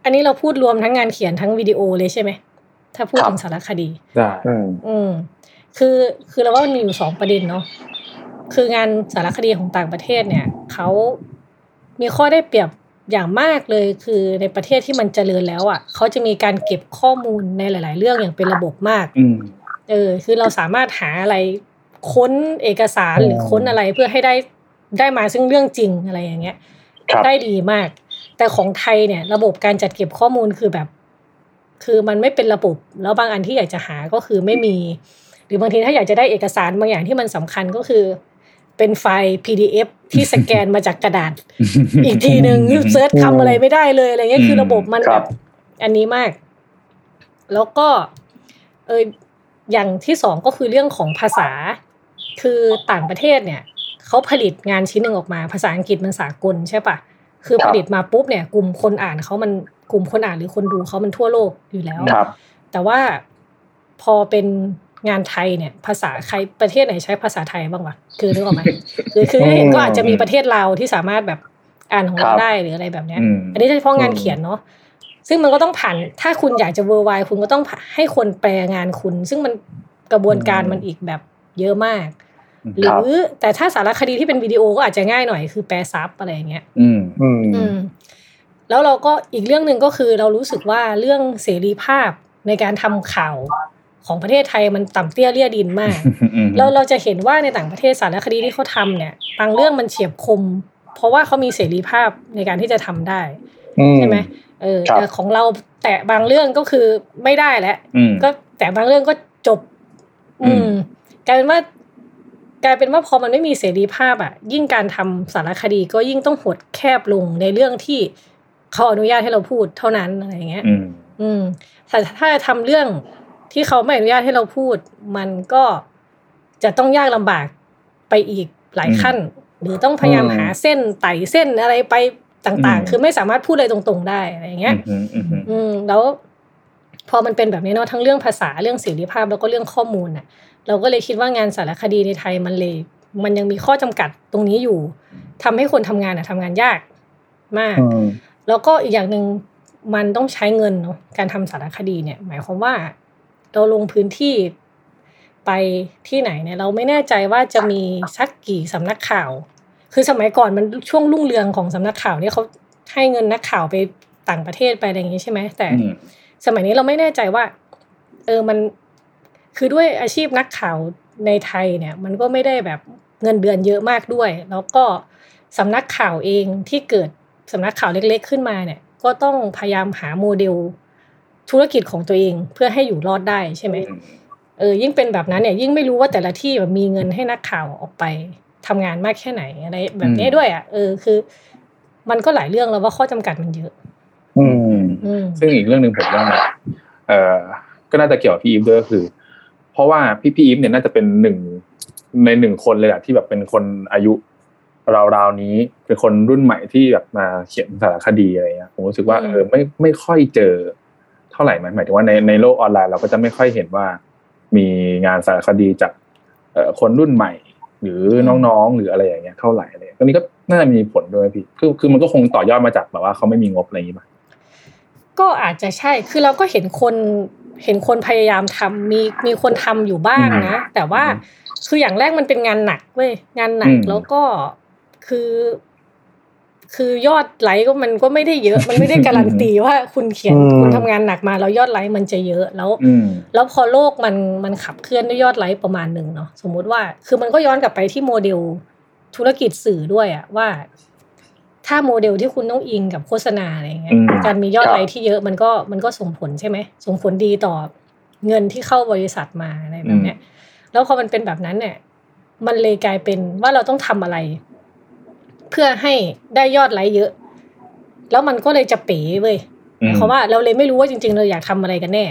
อันนี้เราพูดรวมทั้งงานเขียนทั้งวิดีโอเลยใช่ไหมถ้าพูดครับถึงสารคดีได้อืมอืมคือคือเราว่ามันมีอยู่สองประเด็นเนาะคืองานสารคดีของต่างประเทศเนี่ยเขามีข้อได้เปรียบ อย่างมากเลยคือในประเทศที่มันเจริญแล้วอะเขาจะมีการเก็บข้อมูลในหลาย ๆ เรื่องอย่างเป็นระบบมากอืมเออคือเราสามารถหาอะไรค้นเอกสารหรือค้นอะไรเพื่อให้ได้ได้มาซึ่งเรื่องจริงอะไรอย่างเงี้ยครับได้ดีมาก แต่ของไทยเนี่ย ระบบการจัดเก็บข้อมูลคือแบบ คือมันไม่เป็นระบบ แล้วบางอันที่อยากจะหาก็คือไม่มี หรือบางทีถ้าอยากจะได้เอกสารบางอย่างที่มันสำคัญก็คือ เป็นไฟล์ PDF ที่สแกนมาจากกระดาษ อีกทีหนึ่งเซิร์ชคำอะไรไม่ได้เลยอะไรเงี้ยคือระบบมันคแบรับบอันนี้มาก แล้วก็เอออย่างที่สองก็คือเรื่องของภาษา คือต่างประเทศเนี่ยเขาผลิตงานชิ้นหนึ่งออกมา ภาษาอังกฤษมันสากลใช่ปะคือครับผลิตมาปุ๊บเนี่ย กลุ่มคนอ่านเขามันกลุ่มคนอ่านหรือคนดูเขามันทั่วโลกอยู่แล้วครับแต่ว่าพอเป็น งานไทยเนี่ย ภาษาใครประเทศไหนใช้ภาษาไทยบ้างวะคือนึกออกไหมคือคือให้เห็นก็อาจจะมีประเทศเราวที่สามารถแบบอ่านของคเรารับได้หรืออะไรแบบเนี้ยอืมอันนี้เฉพาะงานเขียนเนาะซึ่งมันก็ต้องผ่านถ้าคุณอยากจะเวอร์ไวคุณก็ต้องให้คนแปลงานคุณ ซึ่งมันกระบวนการมันอีกแบบเยอะมาก หรือแต่ถ้าสารคดีที่เป็นวิดีโอก็อาจจะง่ายหน่อยคือแปลซับอะไรอย่างเงี้ย อืมอืมอืมแล้วเราก็อีกเรื่องหนึ่งก็คือเรารู้สึกว่าเรื่องเสรีภาพในการทำข่าว ของประเทศไทยมันต่ำเตี้ยเลี่ยดินมากเราเราจะเห็นว่าในต่างประเทศสารคดีที่เขาทำเนี่ยบางเรื่องมันเฉียบคม เพราะว่าเขามีเสรีภาพในการที่จะทำได้ใช่ไหมเออครับแต่ของเราแตะบางเรื่องก็คือไม่ได้แล้วอืมก็แต่บางเรื่องก็จบ อือืมมกลายเป็นว่ากลายเป็นว่าพอมันไม่มีเสรีภาพอะ ยิ่งการทำสารคดีก็ยิ่งต้องหดแคบลงในเรื่องที่เขาอนุญาตให้เราพูดเท่านั้นอะไรอย่างเงี้ยอืมอืมแต่ถ้าทำเรื่อง ที่เขาไม่อนุญาตให้เราพูด มันก็จะต้องยากลำบากไปอีกหลายขั้น หรือต้องพยายามอืมหาเส้นไต่เส้นอะไรไปต่างอืมๆคือไม่สามารถพูดอะไรตรง ๆ ได้อะไรอย่างเงี้ยอืมอืมอืมอืมแล้ว พอมันเป็นแบบนี้เนาะทั้งเรื่องภาษาเรื่องเสรีภาพแล้วก็เรื่องข้อมูลน่ะ เราก็เลยคิดว่างานสารคดีในไทยมันเลย มันยังมีข้อจำกัดตรงนี้อยู่ทำให้คนทำงานอะทำงานยากมากอืมแล้วก็อีกอย่างหนึ่งมันต้องใช้เงินเนาะการทำสารคดีเนี่ย หมายความว่า เราลงพื้นที่ไปที่ไหนเนี่ยเราไม่แน่ใจว่าจะมีสักกี่สำนักข่าว คือสมัยก่อนมันช่วงรุ่งเรืองของสำนักข่าวเนี่ยเขาให้เงินนักข่าวไปต่างประเทศไปอะไรอย่างงี้ใช่ไหมแต่สมัยนี้เราไม่แน่ใจว่า เออมันคือด้วยอาชีพนักข่าวในไทยเนี่ย มันก็ไม่ได้แบบเงินเดือนเยอะมากด้วย แล้วก็สำนักข่าวเองที่เกิดสำนักข่าวเล็ก ๆ ขึ้นมาเนี่ย ก็ต้องพยายามหาโมเดล ธุรกิจของตัวเองเพื่อให้อยู่รอดได้ใช่ไหมเออยิ่งเป็นแบบนั้นเนี่ยยิ่งไม่รู้ว่าแต่ละที่แบบมีเงินให้นักข่าวออกไปทำงานมากแค่ไหนอะไรแบบนี้ด้วยอะเออคือ มันก็หลายเรื่องแล้วว่าข้อจำกัดมันเยอะอืมอืมซึ่งอีกเรื่องหนึ่งผมว่าเอ่อก็น่าจะเกี่ยวกับพี่อีฟด้วยก็คือ เพราะว่าพี่พี่อีฟเนี่ยน่าจะเป็นหนึ่งในหนึ่งคนเลยแหละที่แบบเป็นคนอายุราวๆนี้เป็นคนรุ่นใหม่ที่แบบมาเขียนสารคดีอะไรเงี้ยผมรู้สึกว่าอืมเออไม่ไม่ค่อยเจอ เท่าไหร่หมายหมายถึงว่าในในโลกออนไลน์เราก็จะไม่ค่อยเห็นว่า มีงานสารคดีจากเอ่อคนรุ่นใหม่ หรือน้องๆหรืออะไรอย่างเงี้ยเท่าไหร่เลยก็นี้ก็น่าจะมีผลด้วยพี่คือคือมันก็คงต่อยอดมาจากแบบว่าเขาไม่มีงบอะไรอย่างงี้ป่ะก็อาจจะใช่คือเราก็เห็นคนเห็นคนพยายามทำมีมีคนทำอยู่บ้างนะ แต่ว่าคืออย่างแรกมันเป็นงานหนักเว้ยงานหนักอืมแล้วก็คือ คือยอดไลค์ก็มันก็ไม่ได้เยอะ มันไม่ได้การันตีว่าคุณเขียนอืมคุณทำงานหนักมาแล้วยอดไลค์มันจะเยอะแล้วอืมแล้วพอโลกมันมันขับเคลื่อนด้วยยอดไลค์ประมาณหนึ่งเนาะสมมุติว่า คือมันก็ย้อนกลับไปที่โมเดลธุรกิจสื่อด้วยอะว่า ถ้าโมเดลที่คุณต้องอิงกับโฆษณาอะไรอย่างเงี้ยอืมการมียอดครับไลค์ที่เยอะมันก็มันก็ส่งผลใช่ไหมส่งผลดีต่อเงินที่เข้าบริษัทมาอะไรแบบเนี้ยแล้วพอมันเป็นแบบนั้นเนี่ยมันเลยกลายเป็นว่าเราต้องทำอะไร เพื่อให้ได้ยอดไลค์เยอะ แล้วมันก็เลยจะเป๋เว้ยหมายความว่าเราเลยไม่รู้ว่าจริง ๆ เราอยากทำอะไรกันแน่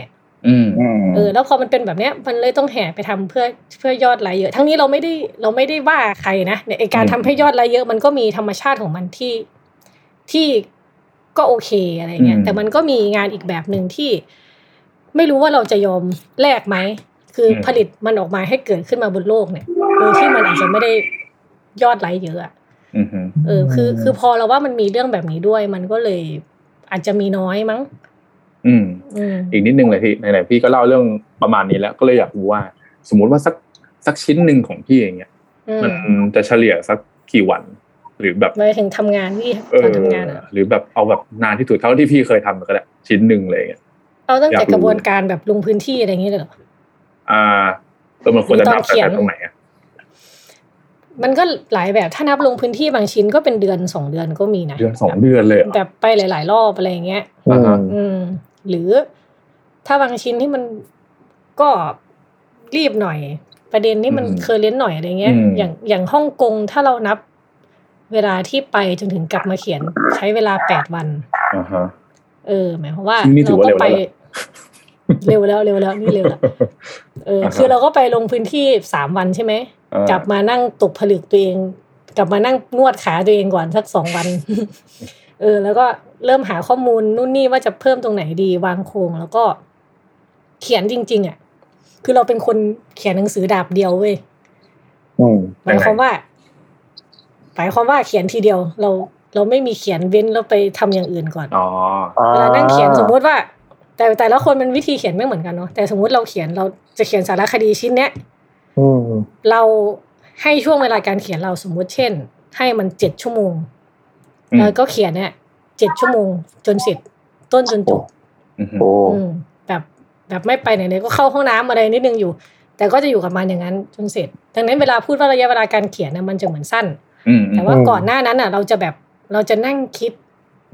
อืมอืมเออ แล้วพอมันเป็นแบบเนี้ย มันเลยต้องแห่ไปทำเพื่อเพื่อยอดไลค์เยอะ ทั้งนี้เราไม่ได้เราไม่ได้ว่าใครนะเนี่ยไอการอืมทำให้ยอดไลค์เยอะ มันก็มีธรรมชาติของมันที่ที่ก็โอเคอะไรเงี้ย แต่มันก็มีงานอีกแบบหนึ่งที่ ไม่รู้ว่าเราจะยอมแลกไหม คือผลิตมันออกมาให้เกิดขึ้นมาบนโลกเนี่ยโดยที่มันอาจจะไม่ได้ยอดไลค์เยอะอะอืมฮึ เออ คือ คือพอเราว่ามันมีเรื่องแบบนี้ด้วย มันก็เลยอาจจะมีน้อยมั้งอืมอืมอีกนิดนึงเลยพี่ไหนๆพี่ก็เล่าเรื่องประมาณนี้แล้วก็เลยอยากรู้ว่า สมมุติว่าสักสักชิ้นหนึ่งของพี่อย่างเงี้ยอืมมันจะเฉลี่ยสักกี่วัน หรือแบบหมายถึงทำงานพี่เอตอนอทำงานอะหรือแบบเอาแบบนานที่สุดเท่าที่พี่เคยทำก็ได้ชิ้นหนึ่งเลยอย่างเงี้ยเอาตั้งอยาแต่กรู้กระบวนการแบบลงพื้นที่อะไรอย่างเงี้ยเลยเหรออ่าเออมันควรจะนับตอนเขียนแต่ตรงไหนอะ มันก็หลายแบบถ้านับลงพื้นที่บางชิ้นก็เป็นเดือนสองเดือนก็มีนะเดือนสองเดือนเลยเหรอแบบไปหลาย ๆ รอบอะไรอย่างเงี้ยอ่าฮะอืมหรือถ้าบางชิ้นที่มันก็รีบหน่อย ประเด็นที่มันอืมเคยเล่นหน่อยอะไรเงี้ยอืมอย่างอย่างฮ่องกงถ้าเรานับเวลาที่ไปจนถึงกลับมาเขียนใช้เวลาแปดวันอ่าฮะเออหมายความว่านี่ถือว่าก็ไป เร็วแล้วเหรอเร็วแล้วเร็วแล้วนี่เร็วแล้วเอออ่าฮะคือเราก็ไปลงพื้นที่สามวันใช่ไหมอ่ากลับมานั่งตกผลึกตัวเอง กลับมานั่งนวดขาตัวเองก่อนสักสองวัน เออ แล้วก็เริ่มหาข้อมูลนู่นนี่ว่าจะเพิ่มตรงไหนดีวางโครงแล้วก็ เขียนจริง ๆ อะ คือเราเป็นคนเขียนหนังสือดาบเดียวเว้ยอืมหมายความว่าหมายความว่าเขียนทีเดียวเราเราไม่มีเขียนเว้นแล้วไปทำอย่างอื่นก่อนอ๋อเวลานั่งเขียนสมมุติว่า แต่แต่ละคนมันวิธีเขียนไม่เหมือนกันเนาะแต่สมมุติเราเขียนเราจะเขียนสารคดีชิ้นเนี้ยอืมเราให้ช่วงเวลาการเขียนเราสมมุติเช่น ให้มันเจ็ดชั่วโมงอืมแล้วก็เขียนเนี่ยเจ็ดชั่วโมงจนเสร็จต้นจนจบอือฮึโอ้อืมแบบแบบไม่ไปไหนเลยก็เข้าห้องน้ำอะไรนิดนึงอยู่ แต่ก็จะอยู่กับมันอย่างนั้นจนเสร็จ ดังนั้นเวลาพูดว่าระยะเวลาการเขียนนะมันจะเหมือนสั้นอืมแต่ว่าก่อนหน้านั้นอะ เราจะแบบเราจะนั่งคิด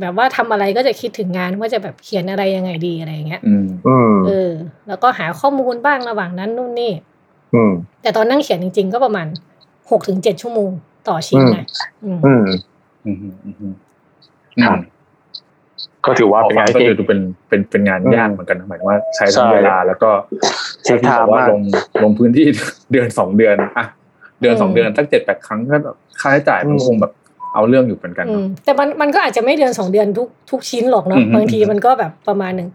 แบบว่าทำอะไรก็จะคิดถึงงานว่าจะแบบเขียนอะไรยังไงดีอะไรอย่างเงี้ยอืมอืมเออ แล้วก็หาข้อมูลบ้างระหว่างนั้นนู่นนี่อืมแต่ตอนนั่งเขียนจริง ๆ ก็ประมาณหกถึงเจ็ดชั่วโมงต่อชิ้นนะอืมอืมอืมอืมอืมครับก็ถือว่าว่าเป็เป็นนงานก็ที่ดูเป็นเป็นเป็นงานอืมยากเหมือนกันนะหมายถึงว่าใช้ทั้งใช่เวลาแล้วก็ใช้ที่บอกว่า time มากลงลงพื้นที่เดือนสองเดือนอะเดือนสองเดือนตั้งเจ็ดแปดครั้งก็ค่าใช้จ่ายมันคงแบบ เอาเรื่องอยู่เหมือนกันอืเนอะมแต่มันมันก็อาจจะไม่เดือนสองเดือนทุกทุกชิ้นหรอกเนาะอืมบางทีมันก็แบบประมาณหนึ่ง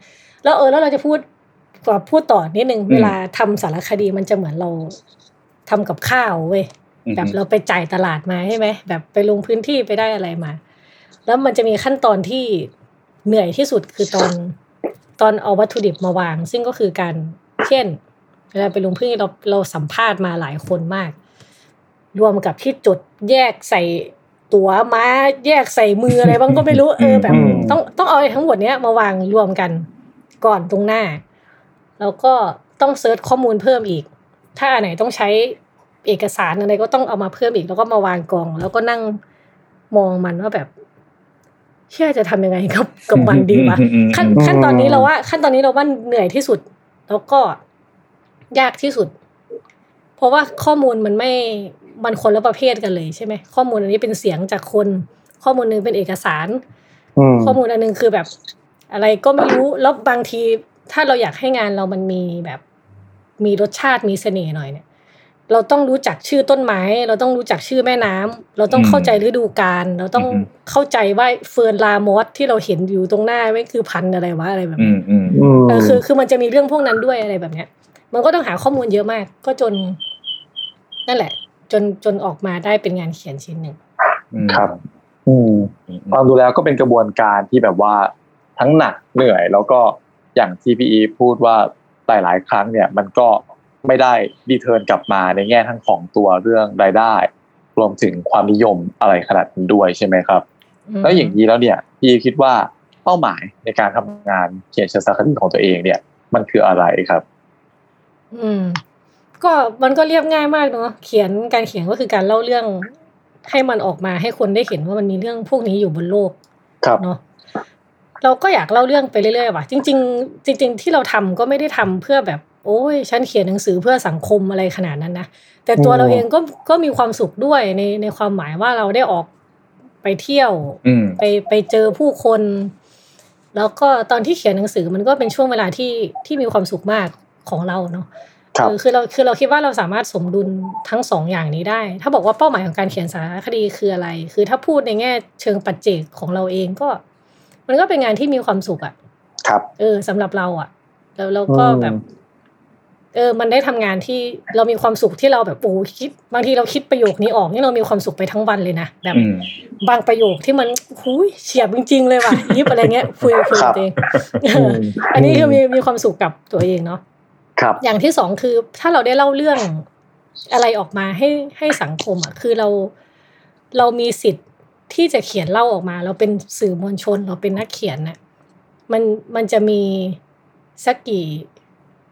แล้วเออแล้วเราจะพูดกว่าพูดต่อนิดนึงอืมเวลาทำสารคดีมันจะเหมือนเราทำกับข้าวเว้ยอืมแบบเราไปจ่ายตลาดมาใช่ไหมแบบไปลงพื้นที่ไปได้อะไรมา แล้วมันจะมีขั้นตอนที่เหนื่อยที่สุดคือตอนตอนเอาวัตถุดิบมาวาง ซึ่งก็คือการเช่นเวลาไปลงพื้นที่เราเราสัมภาษณ์มาหลายคนมาก รวมกับที่จดแยกใส่ ตั๋วม้าแยกใส่มืออะไรบ้างก็ไม่รู้เออแบบอืมต้องต้องเอาไอ้ทั้งหมดเนี้ยมาวางรวมกันก่อนตรงหน้า แล้วก็ต้องเซิร์ชข้อมูลเพิ่มอีก ถ้าอันไหนต้องใช้เอกสารอะไรก็ต้องเอามาเพิ่มอีก แล้วก็มาวางกอง แล้วก็นั่งมองมันว่าแบบเชื่อจะทำยังไงกับกับมันดีวะอืมอืมอืมขั้นขั้นตอนนี้เราว่า ขั้นตอนนี้เราว่าเหนื่อยที่สุด แล้วก็ยากที่สุด เพราะว่าข้อมูลมันไม่ มันคนละประเภทกันเลยใช่ไหมข้อมูลอันนี้เป็นเสียงจากคน ข้อมูลหนึงเป็นเอกสารอืมข้อมูลอันหนึงคือแบบ อะไรก็ไม่รู้แล้วบางที ถ้าเราอยากให้งานเรามันมีแบบมีรสชาติมีเสน่ห์หน่อยเนี่ย เราต้องรู้จักชื่อต้นไม้ เราต้องรู้จักชื่อแม่น้ำเราต้องอืมเข้าใจฤดูกาลเราต้องอือฮึเข้าใจว่าเฟิร์นลามอสที่เราเห็นอยู่ตรงหน้าไม่คือพันธุ์อะไรวะอะไรแบบอืนี้มอืมอืมเออคือคือมันจะมีเรื่องพวกนั้นด้วยอะไรแบบเนี้ย มันก็ต้องหาข้อมูลเยอะมาก ก็จน นั่นแหละ จนจนออกมาได้เป็นงานเขียนชิ้นหนึ่งครับอืมอืมฟังดูแล้วก็เป็นกระบวนการที่แบบว่าทั้งหนักเหนื่อย แล้วก็อย่างที่พี่อีพูดว่าหลายๆครั้งเนี่ย มันก็ไม่ได้ดีเทิร์นกลับมาในแง่ทั้งของตัวเรื่องรายได้ รวมถึงความนิยมอะไรขนาดนั้นด้วยใช่ไหมครับ แล้วอย่างนี้แล้วเนี่ยพี่คิดว่าเป้าหมายในการทำงานเขียนเชิงสารคดีของตัวเองเนี่ย มันคืออะไรครับ อืม ก็มันก็เรียบง่ายมากเนาะเขียนการเขียนก็คือการเล่าเรื่องให้มันออกมาให้คนได้เห็นว่ามันมีเรื่องพวกนี้อยู่บนโลกครับเนาะเราก็อยากเล่าเรื่องไปเรื่อยๆว่ะจริง ๆ จริง ๆ ที่เราทำก็ไม่ได้ทำเพื่อแบบโอ้ยฉันเขียนหนังสือเพื่อสังคมอะไรขนาดนั้นนะแต่ตัวอืมเราเองก็ก็มีความสุขด้วยในในความหมายว่าเราได้ออกไปเที่ยวอืมไปไปเจอผู้คน แล้วก็ตอนที่เขียนหนังสือมันก็เป็นช่วงเวลาที่ที่มีความสุขมากของเราเนาะ ครับเออคือเราคือเราคิดว่าเราสามารถสมดุลทั้งสองอย่างนี้ได้ ถ้าบอกว่าเป้าหมายของการเขียนสารคดีคืออะไร คือถ้าพูดในแง่เชิงปัจเจกของเราเองก็ มันก็เป็นงานที่มีความสุขอะครับ เออสำหรับเราอะแล้วเราก็แบบ เออ มันได้ทำงานที่เรามีความสุขที่เราแบบโอ้คิด บางทีเราคิดประโยคนี้ออกนี่เรามีความสุขไปทั้งวันเลยนะแบบอืมบางประโยคที่มันหุยเฉียบจริง ๆ เลยว่ะยิบอะไรเงี้ยคุยคุยครักับบตัวเองอืมอันนี้คือมีมีความสุขกับตัวเองเนาะ ครับอย่างที่สองคือถ้าเราได้เล่าเรื่องอะไรออกมาให้ให้สังคมอะคือเราเรามีสิทธิ์ที่จะเขียนเล่าออกมา เราเป็นสื่อมวลชนเราเป็นนักเขียนน่ะมันมันจะมีสักกี่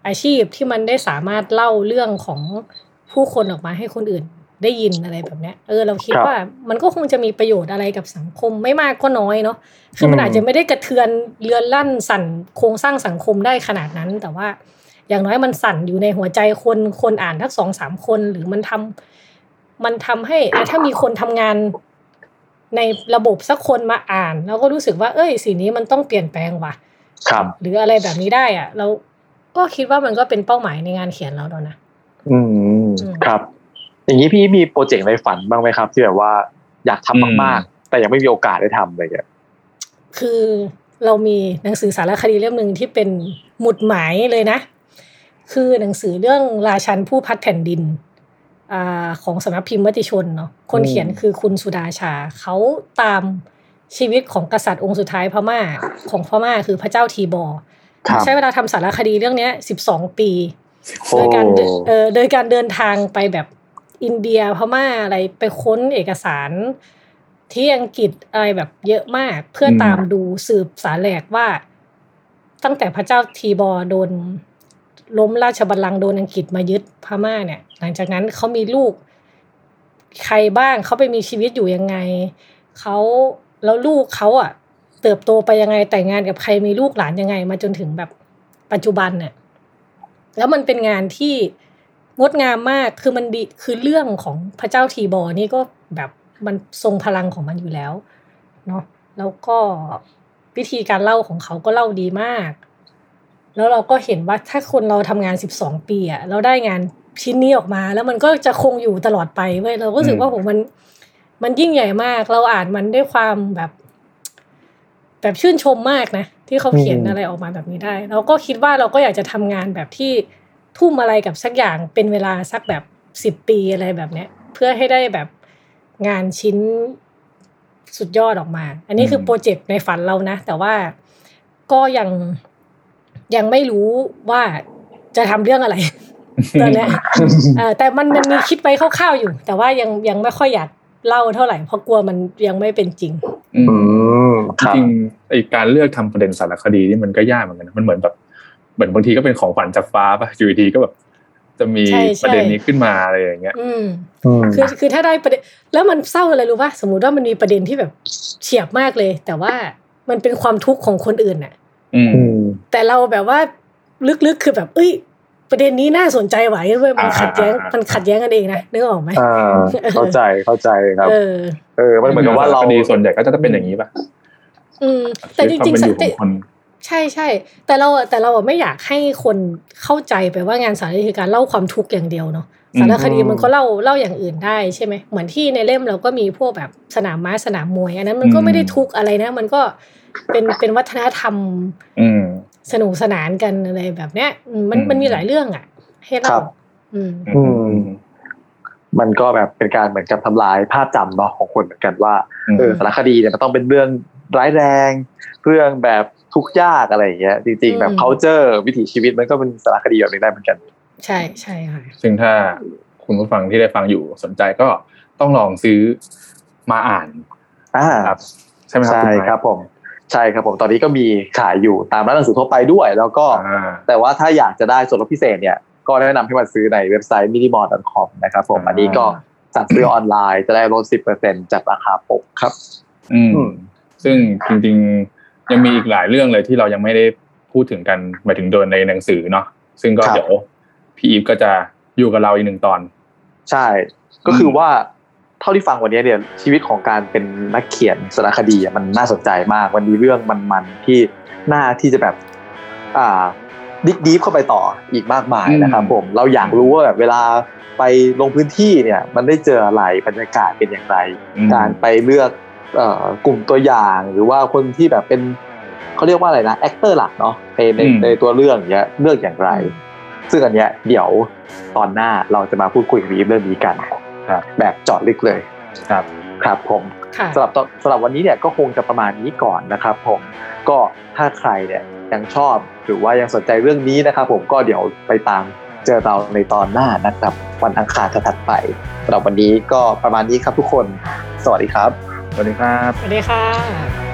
อาชีพที่มันได้สามารถเล่าเรื่องของผู้คนออกมาให้คนอื่นได้ยินอะไรแบบเนี้ยเออเราคิดครับว่ามันก็คงจะมีประโยชน์อะไรกับสังคมไม่มากก็น้อยเนาะคือมันอืมอาจจะไม่ได้กระเทือนเรือนลั่นสั่นโครงสร้างสังคมได้ขนาดนั้น แต่ว่า อย่างน้อยมันสั่นอยู่ในหัวใจคนคนอ่านทักสองสามคน หรือมันทำมันทำให้อะถ้ามีคนทำงานในระบบสักคนมาอ่าน แล้วก็รู้สึกว่า เอ้ยสิ่งนี้มันต้องเปลี่ยนแปลงว่ะครับ หรืออะไรแบบนี้ได้อะเราก็คิดว่ามันก็เป็นเป้าหมายในงานเขียนเราแล้วนะอืมอืมครับ อย่างนี้พี่มีโปรเจกต์ในฝันบ้างไหมครับ ที่แบบว่าอยากทำมากๆ แต่ยังไม่มีโอกาสได้ทำอะไรอย่างเงี้ยคือเรามีหนังสือสารคดีเล่มหนึ่งที่เป็นหมุดหมายเลยนะ คือหนังสือเรื่องราชันผู้พัดแผ่นดินอ่าของสำนักพิมพ์มติชนเนาะคนเขียนคือคุณสุดาชา เขาตามชีวิตของกษัตริย์องค์สุดท้ายพม่าของพม่าคือพระเจ้าทีบอร์ครับใช้เวลาทำสารคดีเรื่องเนี้ยสิบสองปีโอ้โดยการเดินเอ่อโดยการเดินทางไปแบบอินเดียพม่าอะไรไปค้นเอกสารที่อังกฤษอะไรแบบเยอะมากเพื่อตามดูสืบสารแหลกว่า ตั้งแต่พระเจ้าทีบอร์โดน ล้มราชบัลลังก์โดนอังกฤษมายึดพม่าเนี่ย หลังจากนั้นเขามีลูกใครบ้างเขาไปมีชีวิตอยู่ยังไงเขาแล้วลูกเขาอะ เติบโตไปยังไงแต่งงานกับใครมีลูกหลานยังไง มาจนถึงแบบปัจจุบันเนี่ยแล้วมันเป็นงานที่งดงามมากคือมันดีคือเรื่องของพระเจ้าทีบอนี่ก็แบบมันทรงพลังของมันอยู่แล้วเนาะแล้วก็วิธีการเล่าของเขาก็เล่าดีมาก แล้วเราก็เห็นว่าถ้าคนเราทำงานสิบสองปีอะเราได้งานชิ้นนี้ออกมา แล้วมันก็จะคงอยู่ตลอดไปเว้ยเราก็รู้สึกว่าโหมันมันยิ่งใหญ่มาก เราอ่านมันด้วยความแบบ แบบชื่นชมมากนะ ที่เขาเขียนอืมอะไรออกมาแบบนี้ได้ เราก็คิดว่าเราก็อยากจะทำงานแบบที่ทุ่มอะไรกับสักอย่างเป็นเวลาสักแบบสิบปีอะไรแบบเนี้ย เพื่อให้ได้แบบงานชิ้นสุดยอดออกมา อันนี้คืออืมโปรเจกต์ในฝันเรานะ แต่ว่าก็ยัง ยังไม่รู้ว่าจะทำเรื่องอะไรตอนเนี้ยเออแต่มันมันมีคิดไปคร่าวๆอยู่ แต่ว่ายังยังไม่ค่อยอยากเล่าเท่าไหร่เพราะกลัวมันยังไม่เป็นจริงอืมอืมจครับริงๆไอการเลือกทำประเด็นสารคดีนี่มันก็ยากเหมือนกันนะมันเหมือนแบบเหมือนบางทีก็เป็นของฝันจากฟ้าป่ะอยู่ดีๆก็แบบจะมีใช่ใช่ประเด็นนี้ขึ้นมาอะไรอย่างเงี้ยอืมอืมคือคือถ้าได้ประเด็น แล้วมันเศร้าอะไรรู้ป่ะสมมุติว่ามันมีประเด็นที่แบบเฉียบมากเลย แต่ว่ามันเป็นความทุกข์ของคนอื่นน่ะอืมอืม แต่เราแบบว่าลึกๆคือแบบ เอ้ย ประเด็นนี้น่าสนใจไหวเว้ยมันขัดแย้งอ่าอ่าอ่ามัมันขัดแย้งกันเองนะนึกออกไหมอ่าเข้าใจเข้าใจครับเออเออ มันเหมือนกับว่าเราคดีส่วนใหญ่ก็จะเป็นอย่างนี้ป่ะอืม แต่จริงชีๆวิตความเป็นอยู่ของคนใช่ใช่แต่เราอะแต่เราอะไม่อยากให้คนเข้าใจไปว่างานสารคดีคือการเล่าความทุกข์อย่างเดียวเนาะอืมสารคดีมันก็เล่าเล่าอย่างอื่นได้ใช่ไหมเหมือนที่ในเล่มเราก็มีพวกแบบสนามม้าสนามมวยอันนั้นมันก็ไม่ได้ทุกข์อะไรนะ มันก็ เป็นเป็นวัฒนธรรมอืมสนุกสนานกันอะไรแบบเนี้ยอืมมันอืมมันมีหลายเรื่องอะ ให้ครัเล่าบอืมอืมมันก็แบบเป็นการเหมือนกับทำลายภาพจำเนาะของคนเหมือนกันว่าอืมเออสารคดีเนี่ยมันต้องเป็นเรื่องร้ายแรง เรื่องแบบทุกข์ยากอะไรอย่างเงี้ยจริง ๆ แบบอืม culture วิถีชีวิตมันก็เป็นสารคดีแบบนึงได้เหมือนกัน ใช่ใช่ค่ะซึ่งถ้าคุณผู้ฟังที่ได้ฟังอยู่สนใจก็ต้องลองซื้อมาอ่านอ่าครับใช่ไหมครับใช่ณไม้ครับผม ใช่ครับผมตอนนี้ก็มีขายอยู่ตามร้านหนังสือทั่วไปด้วย แล้วก็อ่าแต่ว่าถ้าอยากจะได้ส่วนลดพิเศษเนี่ยก็แนะนำให้มาซื้อในเว็บไซต์ minimall.com นะครับผมอ่าอันนี้ก็สั่งซื้อออนไลน์จะได้ลด 10%จากราคาปกครับอืมอืม ซึ่งจริงๆยังมีอีกหลายเรื่องเลยที่เรายังไม่ได้พูดถึงกันหมายถึงโดนในหนังสือเนาะซึ่งก็ครับเดี๋ยวพี่อีฟก็จะอยู่กับเราอีกหนึ่งตอน ใช่ ก็คือว่า เท่าที่ฟังวันนี้เนี่ยชีวิตของการเป็นนักเขียนสารคดีอะมันน่าสนใจมากมันมีเรื่องมันๆที่น่าที่จะแบบอ่าดิกดีฟเข้าไปต่ออีกมากมายนะครับผมเราอยากรู้ว่าแบบเวลาไปลงพื้นที่เนี่ยมันได้เจออะไรบรรยากาศเป็นอย่างไรอืมการไปเลือกเอ่อกลุ่มตัวอย่างหรือว่าคนที่แบบเป็นเขาเรียกว่าอะไรนะ actor หลักเนาะในในอืมในตัวเรื่องเนี้ยเลือกอย่างไร ซึ่งอันเนี้ยเดี๋ยวตอนหน้าเราจะมาพูดคุยกับพี่อีฟเรื่องนี้กันครับ แบบเจาะลึกเลยครับครับผมค่ะสำหรับตอนสำหรับวันนี้เนี่ยก็คงจะประมาณนี้ก่อนนะครับผมก็ถ้าใครเนี่ยยังชอบหรือว่ายังสนใจเรื่องนี้นะครับ ผมก็เดี๋ยวไปตามเจอเราในตอนหน้านะครับวันอังคารถัดไปสำหรับวันนี้ก็ประมาณนี้ครับทุกคน สวัสดีครับ สวัสดีครับ สวัสดีค่ะ